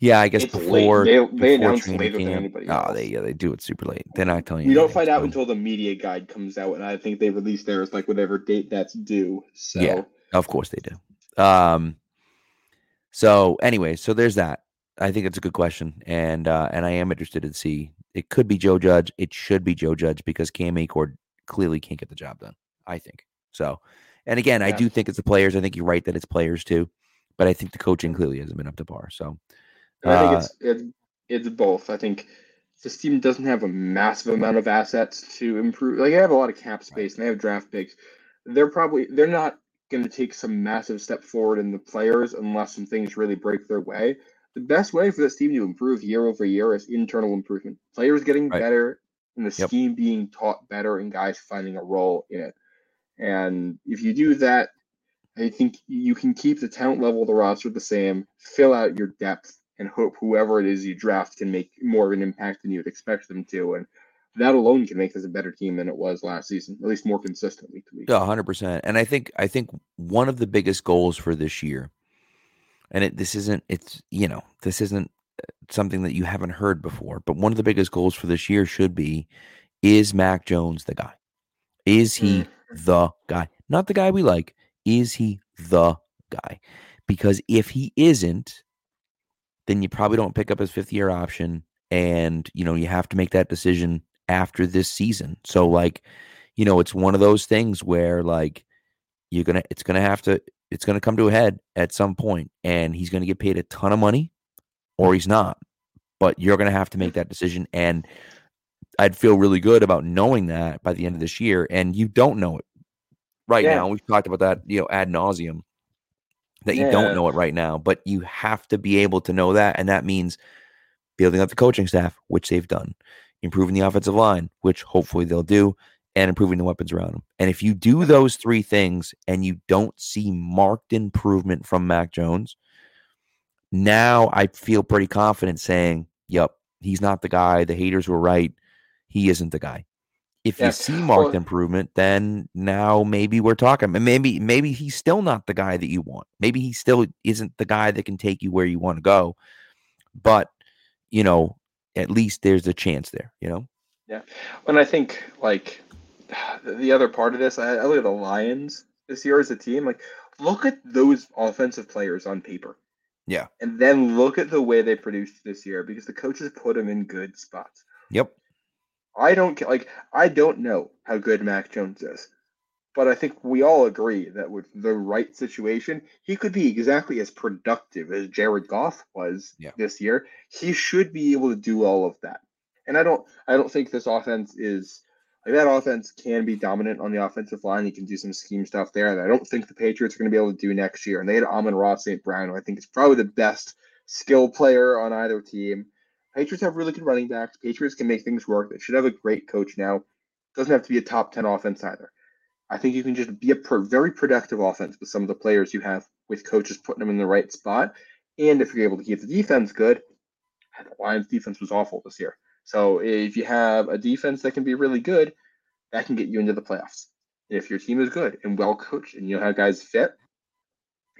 Speaker 2: Yeah, I guess it's before
Speaker 3: late. they, they announce later camp. than anybody.
Speaker 2: Oh, they yeah they do it super late. They're not telling you.
Speaker 3: You don't find out until the media guide comes out, and I think they release theirs like whatever date that's due. So
Speaker 2: yeah, of course they do. Um, so anyway, so there's that. I think it's a good question, and uh, and I am interested to see. It could be Joe Judge. It should be Joe Judge because Cam Achord clearly can't get the job done. I think so. And again, yeah. I do think it's the players. I think you're right that it's players too, but I think the coaching clearly hasn't been up to par. So
Speaker 3: I think uh, it's, it's it's both. I think this team doesn't have a massive amount of assets to improve. Like they have a lot of cap space and they have draft picks. They're probably they're not going to take some massive step forward in the players unless some things really break their way. The best way for this team to improve year over year is internal improvement. Players getting right. better and the yep. scheme being taught better and guys finding a role in it. And if you do that, I think you can keep the talent level of the roster the same, fill out your depth, and hope whoever it is you draft can make more of an impact than you'd expect them to. And that alone can make this a better team than it was last season, at least more consistent week to week.
Speaker 2: Yeah, hundred percent. And I think I think one of the biggest goals for this year, and it, this isn't it's you know this isn't uh, something that you haven't heard before, but one of the biggest goals for this year should be: is Mac Jones the guy? Is he mm. the guy? Not the guy we like. Is he the guy? Because if he isn't, then you probably don't pick up his fifth year option. And, you know, you have to make that decision after this season. So, like, you know, it's one of those things where, like, you're going to, it's going to have to, it's going to come to a head at some point and he's going to get paid a ton of money or he's not. But you're going to have to make that decision. And I'd feel really good about knowing that by the end of this year. And you don't know it right yeah. now. We've talked about that, you know, ad nauseum that you yeah. don't know it right now, but you have to be able to know that. And that means building up the coaching staff, which they've done, improving the offensive line, which hopefully they'll do, and improving the weapons around them. And if you do those three things and you don't see marked improvement from Mac Jones, now I feel pretty confident saying, yep, he's not the guy. The haters were right. He isn't the guy. If yeah. you see marked well, improvement, then now maybe we're talking. And Maybe maybe he's still not the guy that you want. Maybe he still isn't the guy that can take you where you want to go. But you know, at least there's a chance there. You know.
Speaker 3: Yeah, when I think like the other part of this, I, I look at the Lions this year as a team. Like, look at those offensive players on paper.
Speaker 2: Yeah.
Speaker 3: And then look at the way they produced this year because the coaches put them in good spots.
Speaker 2: Yep.
Speaker 3: I don't like I don't know how good Mac Jones is. But I think we all agree that with the right situation, he could be exactly as productive as Jared Goff was yeah. this year. He should be able to do all of that. And I don't I don't think this offense is like that offense can be dominant on the offensive line. He can do some scheme stuff there that I don't think the Patriots are going to be able to do next year. And they had Amon-Ra St. Brown, who I think is probably the best skill player on either team. Patriots have really good running backs. Patriots can make things work. They should have a great coach now. Doesn't have to be a top 10 offense either. I think you can just be a pro- very productive offense with some of the players you have with coaches putting them in the right spot. And if you're able to keep the defense good, the Lions defense was awful this year. So if you have a defense that can be really good, that can get you into the playoffs. If your team is good and well coached and you know how guys fit,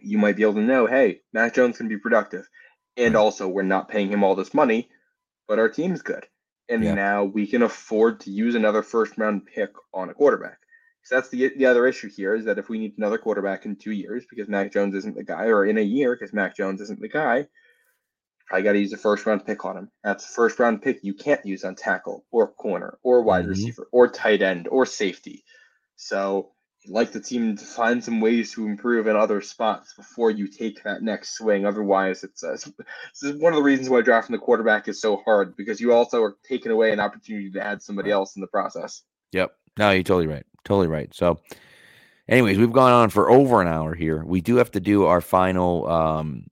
Speaker 3: you might be able to know, hey, Mac Jones can be productive. And also, we're not paying him all this money, but our team's good. And yeah. now we can afford to use another first round pick on a quarterback. So that's the the other issue here is that if we need another quarterback in two years because Mac Jones isn't the guy, or in a year because Mac Jones isn't the guy, I got to use a first round pick on him. That's a first round pick you can't use on tackle or corner or wide mm-hmm. receiver or tight end or safety. So like the team to find some ways to improve in other spots before you take that next swing. Otherwise, it's uh, this is one of the reasons why drafting the quarterback is so hard because you also are taking away an opportunity to add somebody else in the process.
Speaker 2: Yep. No, you're totally right. Totally right. So, anyways, we've gone on for over an hour here. We do have to do our final um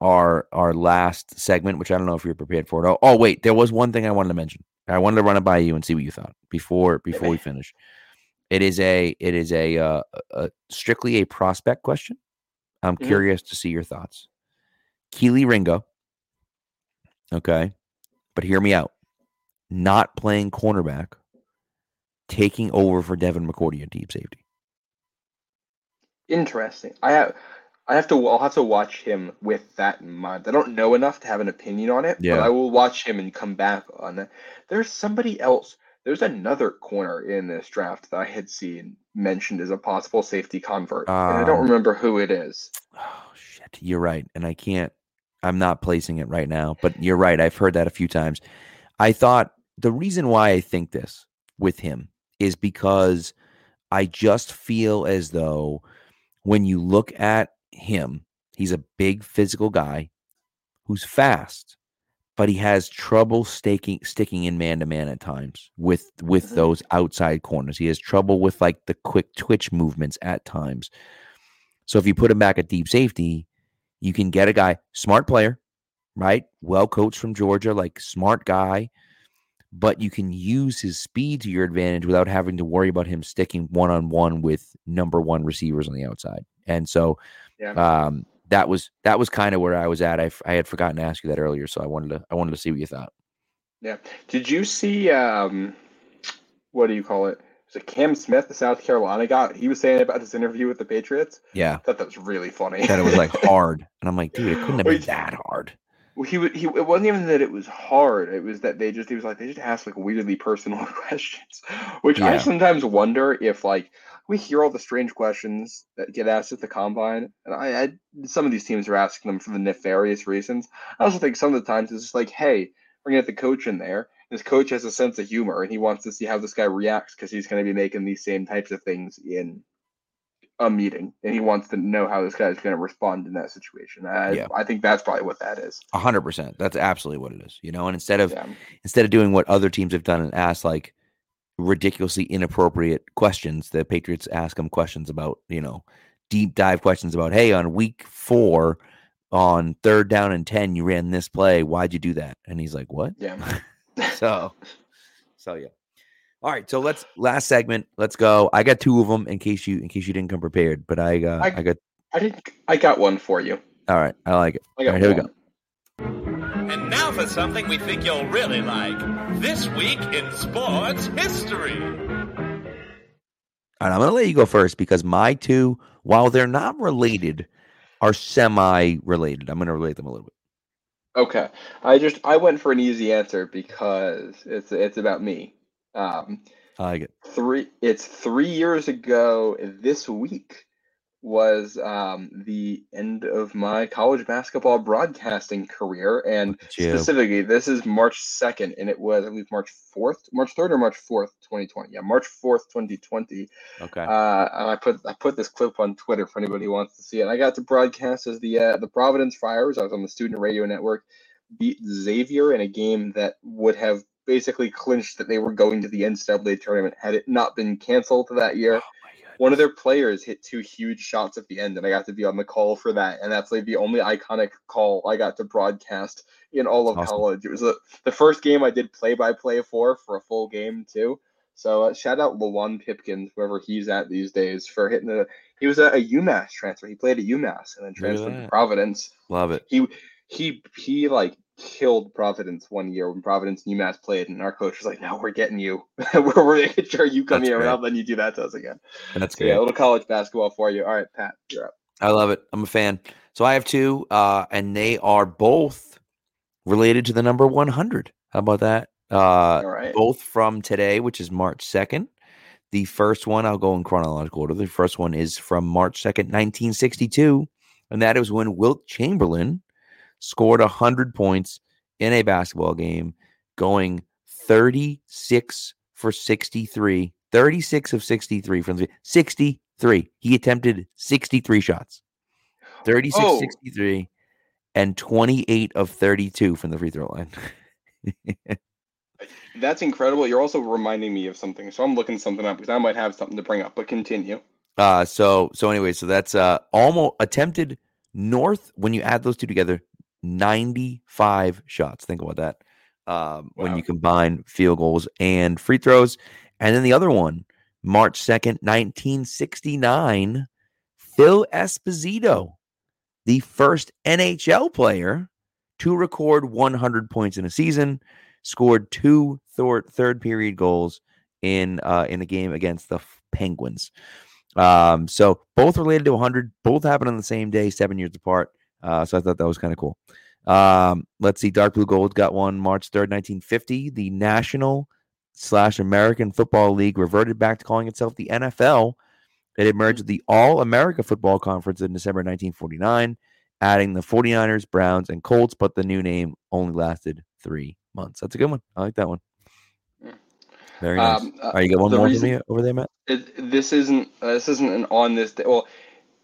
Speaker 2: our our last segment, which I don't know if you're prepared for it. Oh, oh, wait, there was one thing I wanted to mention. I wanted to run it by you and see what you thought before before we finish. It is a it is a, uh, a strictly a prospect question. I'm mm-hmm. curious to see your thoughts. Keely Ringo, okay, but hear me out. Not playing cornerback, taking over for Devin McCourty at deep safety.
Speaker 3: Interesting. I have I have to. I'll have to watch him with that in mind. I don't know enough to have an opinion on it, yeah. but I will watch him and come back on that. There's somebody else. There's another corner in this draft that I had seen mentioned as a possible safety convert, um, and I don't um, remember who it is.
Speaker 2: Oh shit! You're right, and I can't. I'm not placing it right now, but you're right. I've heard that a few times. I thought the reason why I think this with him is because I just feel as though when you look at him. He's a big physical guy who's fast, but he has trouble staking, sticking in man to man at times with with mm-hmm. those outside corners. He has trouble with like the quick twitch movements at times. So if you put him back at deep safety, you can get a guy, smart player, right? Well coached from Georgia, like smart guy, but you can use his speed to your advantage without having to worry about him sticking one on one with number one receivers on the outside. And so yeah. Um, that was that was kind of where I was at. I, I had forgotten to ask you that earlier, so I wanted to I wanted to see what you thought.
Speaker 3: Yeah. Did you see um, what do you call it? Was it Cam Smith, the South Carolina guy? He was saying about his interview with the Patriots.
Speaker 2: Yeah.
Speaker 3: I thought that was really funny.
Speaker 2: that it was like hard, and I'm like, dude, it couldn't have been that hard.
Speaker 3: Well, he he it wasn't even that it was hard. It was that they just he was like they just asked like weirdly personal questions, which yeah. I sometimes wonder if like we hear all the strange questions that get asked at the combine, and I, I some of these teams are asking them for the nefarious reasons. I also think some of the times it's just like, hey, we're gonna get the coach in there. This coach has a sense of humor, and he wants to see how this guy reacts because he's going to be making these same types of things in a meeting, and he wants to know how this guy is going to respond in that situation. I, yeah. I think that's probably what that is.
Speaker 2: A hundred percent. That's absolutely what it is. You know, and instead of yeah. instead of doing what other teams have done and asked like ridiculously inappropriate questions. The Patriots ask him questions about, you know, deep dive questions about, hey, on week four, on third down and 10, you ran this play. Why'd you do that? And he's like, what?
Speaker 3: Yeah.
Speaker 2: so, so yeah. All right. So let's last segment. Let's go. I got two of them in case you in case you didn't come prepared, but I uh, I, I got
Speaker 3: I didn't I got one for you.
Speaker 2: All right. I like it. I got All right, here we go.
Speaker 4: And now for something we think you'll really like. This week in sports history. All
Speaker 2: right, I'm going to let you go first because my two, while they're not related, are semi-related. I'm going to relate them a little bit.
Speaker 3: Okay, I just I went for an easy answer because it's it's about me. Um,
Speaker 2: I like it.
Speaker 3: Three. It's three years ago this week was um, the end of my college basketball broadcasting career. And specifically, this is March 2nd, and it was, I believe, March 4th, March 3rd or March 4th, 2020. Yeah, March 4th, 2020.
Speaker 2: Okay.
Speaker 3: Uh, and I put I put this clip on Twitter for anybody who wants to see it. I got to broadcast as the uh, the Providence Friars. I was on the Student Radio Network, beat Xavier in a game that would have basically clinched that they were going to the NCAA tournament had it not been canceled that year one of their players hit two huge shots at the end, and I got to be on the call for that. And that's like the only iconic call I got to broadcast in all of awesome. college. It was a, the first game I did play by play for for a full game too. So uh, shout out Luwane Pipkins, wherever he's at these days, for hitting the. He was a, a UMass transfer. He played at UMass and then transferred to Providence.
Speaker 2: Love it.
Speaker 3: He he he like killed Providence one year when Providence and UMass played, and our coach was like, "No, we're getting you. we're, we're making sure you come That's here, and then you do that to us again."
Speaker 2: That's
Speaker 3: so, Yeah, a little college basketball for you. All right, Pat, you're up.
Speaker 2: I love it. I'm a fan. So I have two, uh, and they are both related to the number 100. How about that? Uh, All right. Both from today, which is March 2nd. The first one, I'll go in chronological order. The first one is from March 2nd, 1962, and that is when Wilt Chamberlain scored 100 points in a basketball game, going 36 for 63. 36 of 63 from the 63. He attempted 63 shots. 36 oh. 63 and 28 of 32 from the free throw line.
Speaker 3: That's incredible. You're also reminding me of something. So I'm looking something up because I might have something to bring up, but continue.
Speaker 2: Uh so so anyway, so that's uh almost attempted north when you add those two together 95 shots. Think about that. Um, wow. when you combine field goals and free throws. And then the other one, March 2nd, 1969, Phil Esposito, the first NHL player to record 100 points in a season, scored two third, third period goals in uh, in a game against the Penguins. Um, so both related to 100, both happened on the same day, seven years apart. Uh, so I thought that was kind of cool. Um, let's see, Dark Blue Gold got one March 3rd, 1950. The National slash American Football League reverted back to calling itself the NFL. It emerged with the All America Football Conference in December 1949, adding the 49ers, Browns, and Colts, but the new name only lasted three months. That's a good one. I like that one. Very nice. Um, uh, All right, you got one more reason, me over there, Matt?
Speaker 3: It, this isn't uh, this isn't an on this day. Well,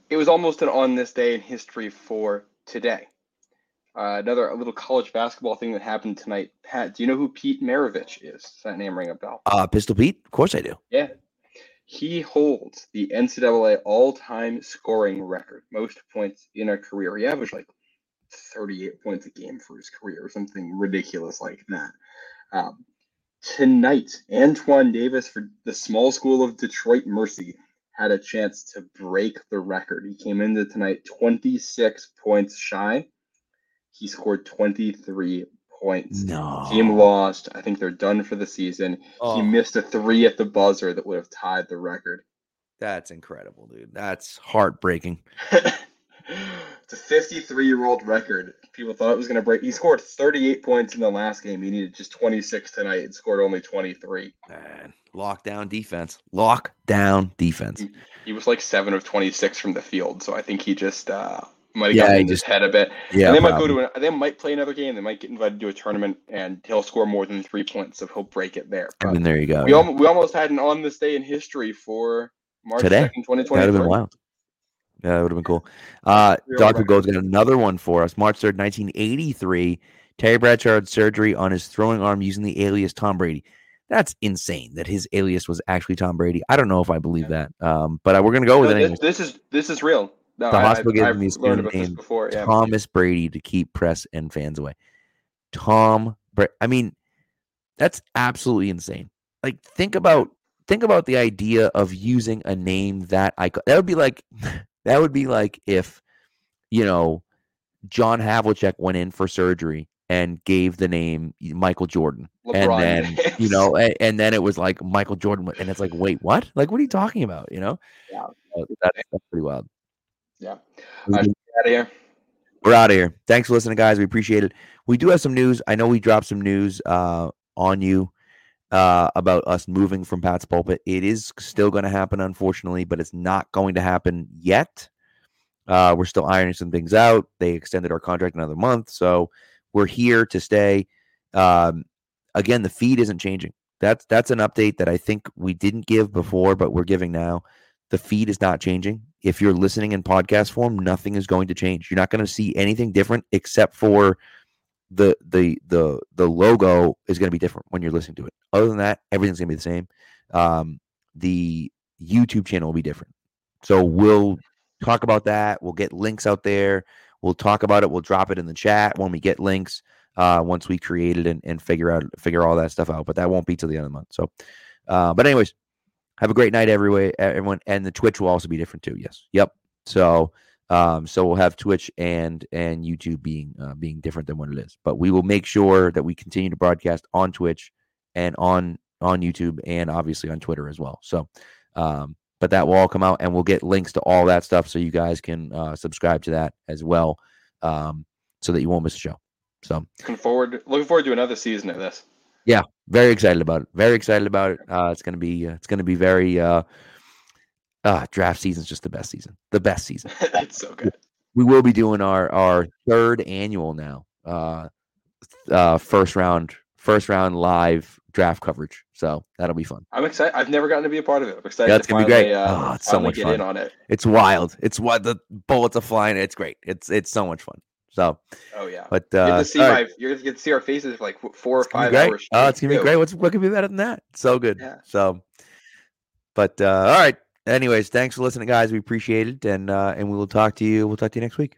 Speaker 3: it was almost an on this day in history for today. Uh, another little college basketball thing that happened tonight. Pat, do you know who Pete Maravich is? Does that name ring a bell?
Speaker 2: Uh, Pistol Pete? Of course I do.
Speaker 3: Yeah. He holds the NCAA all time scoring record, most points in a career. He averaged like 38 points a game for his career, or something ridiculous like that. Um, tonight, Antoine Davis for the small school of Detroit Mercy had a chance to break the record. He came into tonight 26 points shy. He scored 23 points.
Speaker 2: No.
Speaker 3: Team lost. I think they're done for the season. Oh. He missed a three at the buzzer that would have tied the record.
Speaker 2: That's incredible, dude. That's heartbreaking.
Speaker 3: it's a 53 year old record. People thought it was going to break. He scored 38 points in the last game. He needed just 26 tonight and scored only 23.
Speaker 2: Man, lockdown defense. Lockdown defense. He,
Speaker 3: he, was like seven of 26 from the field. So I think he just uh, might have yeah, gotten in his head a bit. Yeah, and they might go to. A, they might play another game. They might get invited to a tournament, and he'll score more than three points. So he'll break it there.
Speaker 2: But I mean, there you go.
Speaker 3: We, al- we almost had an on this day in history for March
Speaker 2: Today? 2nd,
Speaker 3: 2020. That would have been wild.
Speaker 2: Yeah, that would have been cool. Uh, Dr. Gold's got another one for us. March 3rd, 1983. Terry Bradshaw had surgery on his throwing arm using the alias Tom Brady. That's insane that his alias was actually Tom Brady. I don't know if I believe that, um, but we're going to go with it.
Speaker 3: This, this, is this is real.
Speaker 2: No, the I, hospital gave him his name before, yeah. Thomas Brady to keep press and fans away. Tom, Bra- I mean, that's absolutely insane. Like, think about think about the idea of using a name that I could that would be like that would be like if you know John Havlicek went in for surgery and gave the name Michael Jordan, LeBron and then you know, and, and, then it was like Michael Jordan, and it's like, wait, what? Like, what are you talking about? You know,
Speaker 3: yeah,
Speaker 2: that's, that's pretty wild.
Speaker 3: Yeah, right, out of here.
Speaker 2: We're out of here. Thanks for listening, guys. We appreciate it. We do have some news. I know we dropped some news uh, on you uh, about us moving from Pat's pulpit. It is still going to happen, unfortunately, but it's not going to happen yet. Uh, we're still ironing some things out. They extended our contract another month, so we're here to stay. Um, again, the feed isn't changing. That's that's an update that I think we didn't give before, but we're giving now. The feed is not changing. If you're listening in podcast form, nothing is going to change. You're not going to see anything different except for the the the the logo is going to be different when you're listening to it. Other than that, everything's going to be the same. Um, the YouTube channel will be different. So we'll talk about that. We'll get links out there. We'll talk about it. We'll drop it in the chat when we get links. Uh, once we create it and, and figure out figure all that stuff out. But that won't be till the end of the month. So Uh, but anyways, have a great night, everyone. Everyone, and the Twitch will also be different too. Yes. Yep. So, um, so we'll have Twitch and and YouTube being uh, being different than what it is. But we will make sure that we continue to broadcast on Twitch and on on YouTube and obviously on Twitter as well. So, um, but that will all come out and we'll get links to all that stuff so you guys can uh, subscribe to that as well, um, so that you won't miss a show. So
Speaker 3: looking forward, looking forward to another season of this.
Speaker 2: Yeah, very excited about it. Very excited about it. Uh, it's gonna be uh, it's gonna be very uh, uh draft season's just the best season, the best season.
Speaker 3: That's so good.
Speaker 2: We will be doing our our third annual now, uh, uh, first round first round live draft coverage. So that'll be fun.
Speaker 3: I'm excited. I've never gotten to be a part of it. I'm excited.
Speaker 2: That's
Speaker 3: gonna
Speaker 2: finally,
Speaker 3: be great. Uh,
Speaker 2: oh, it's so much
Speaker 3: get
Speaker 2: fun.
Speaker 3: in on it.
Speaker 2: It's wild. It's what the bullets are flying. It's great. It's it's so much fun. So,
Speaker 3: oh yeah.
Speaker 2: But
Speaker 3: uh, you
Speaker 2: get
Speaker 3: to see my, right. you're gonna get to see our faces for like four or five hours.
Speaker 2: Oh, it's gonna be great. What's what could be better than that? So good.
Speaker 3: Yeah.
Speaker 2: So, but uh, all right. Anyways, thanks for listening, guys. We appreciate it, and uh, and we will talk to you. We'll talk to you next week.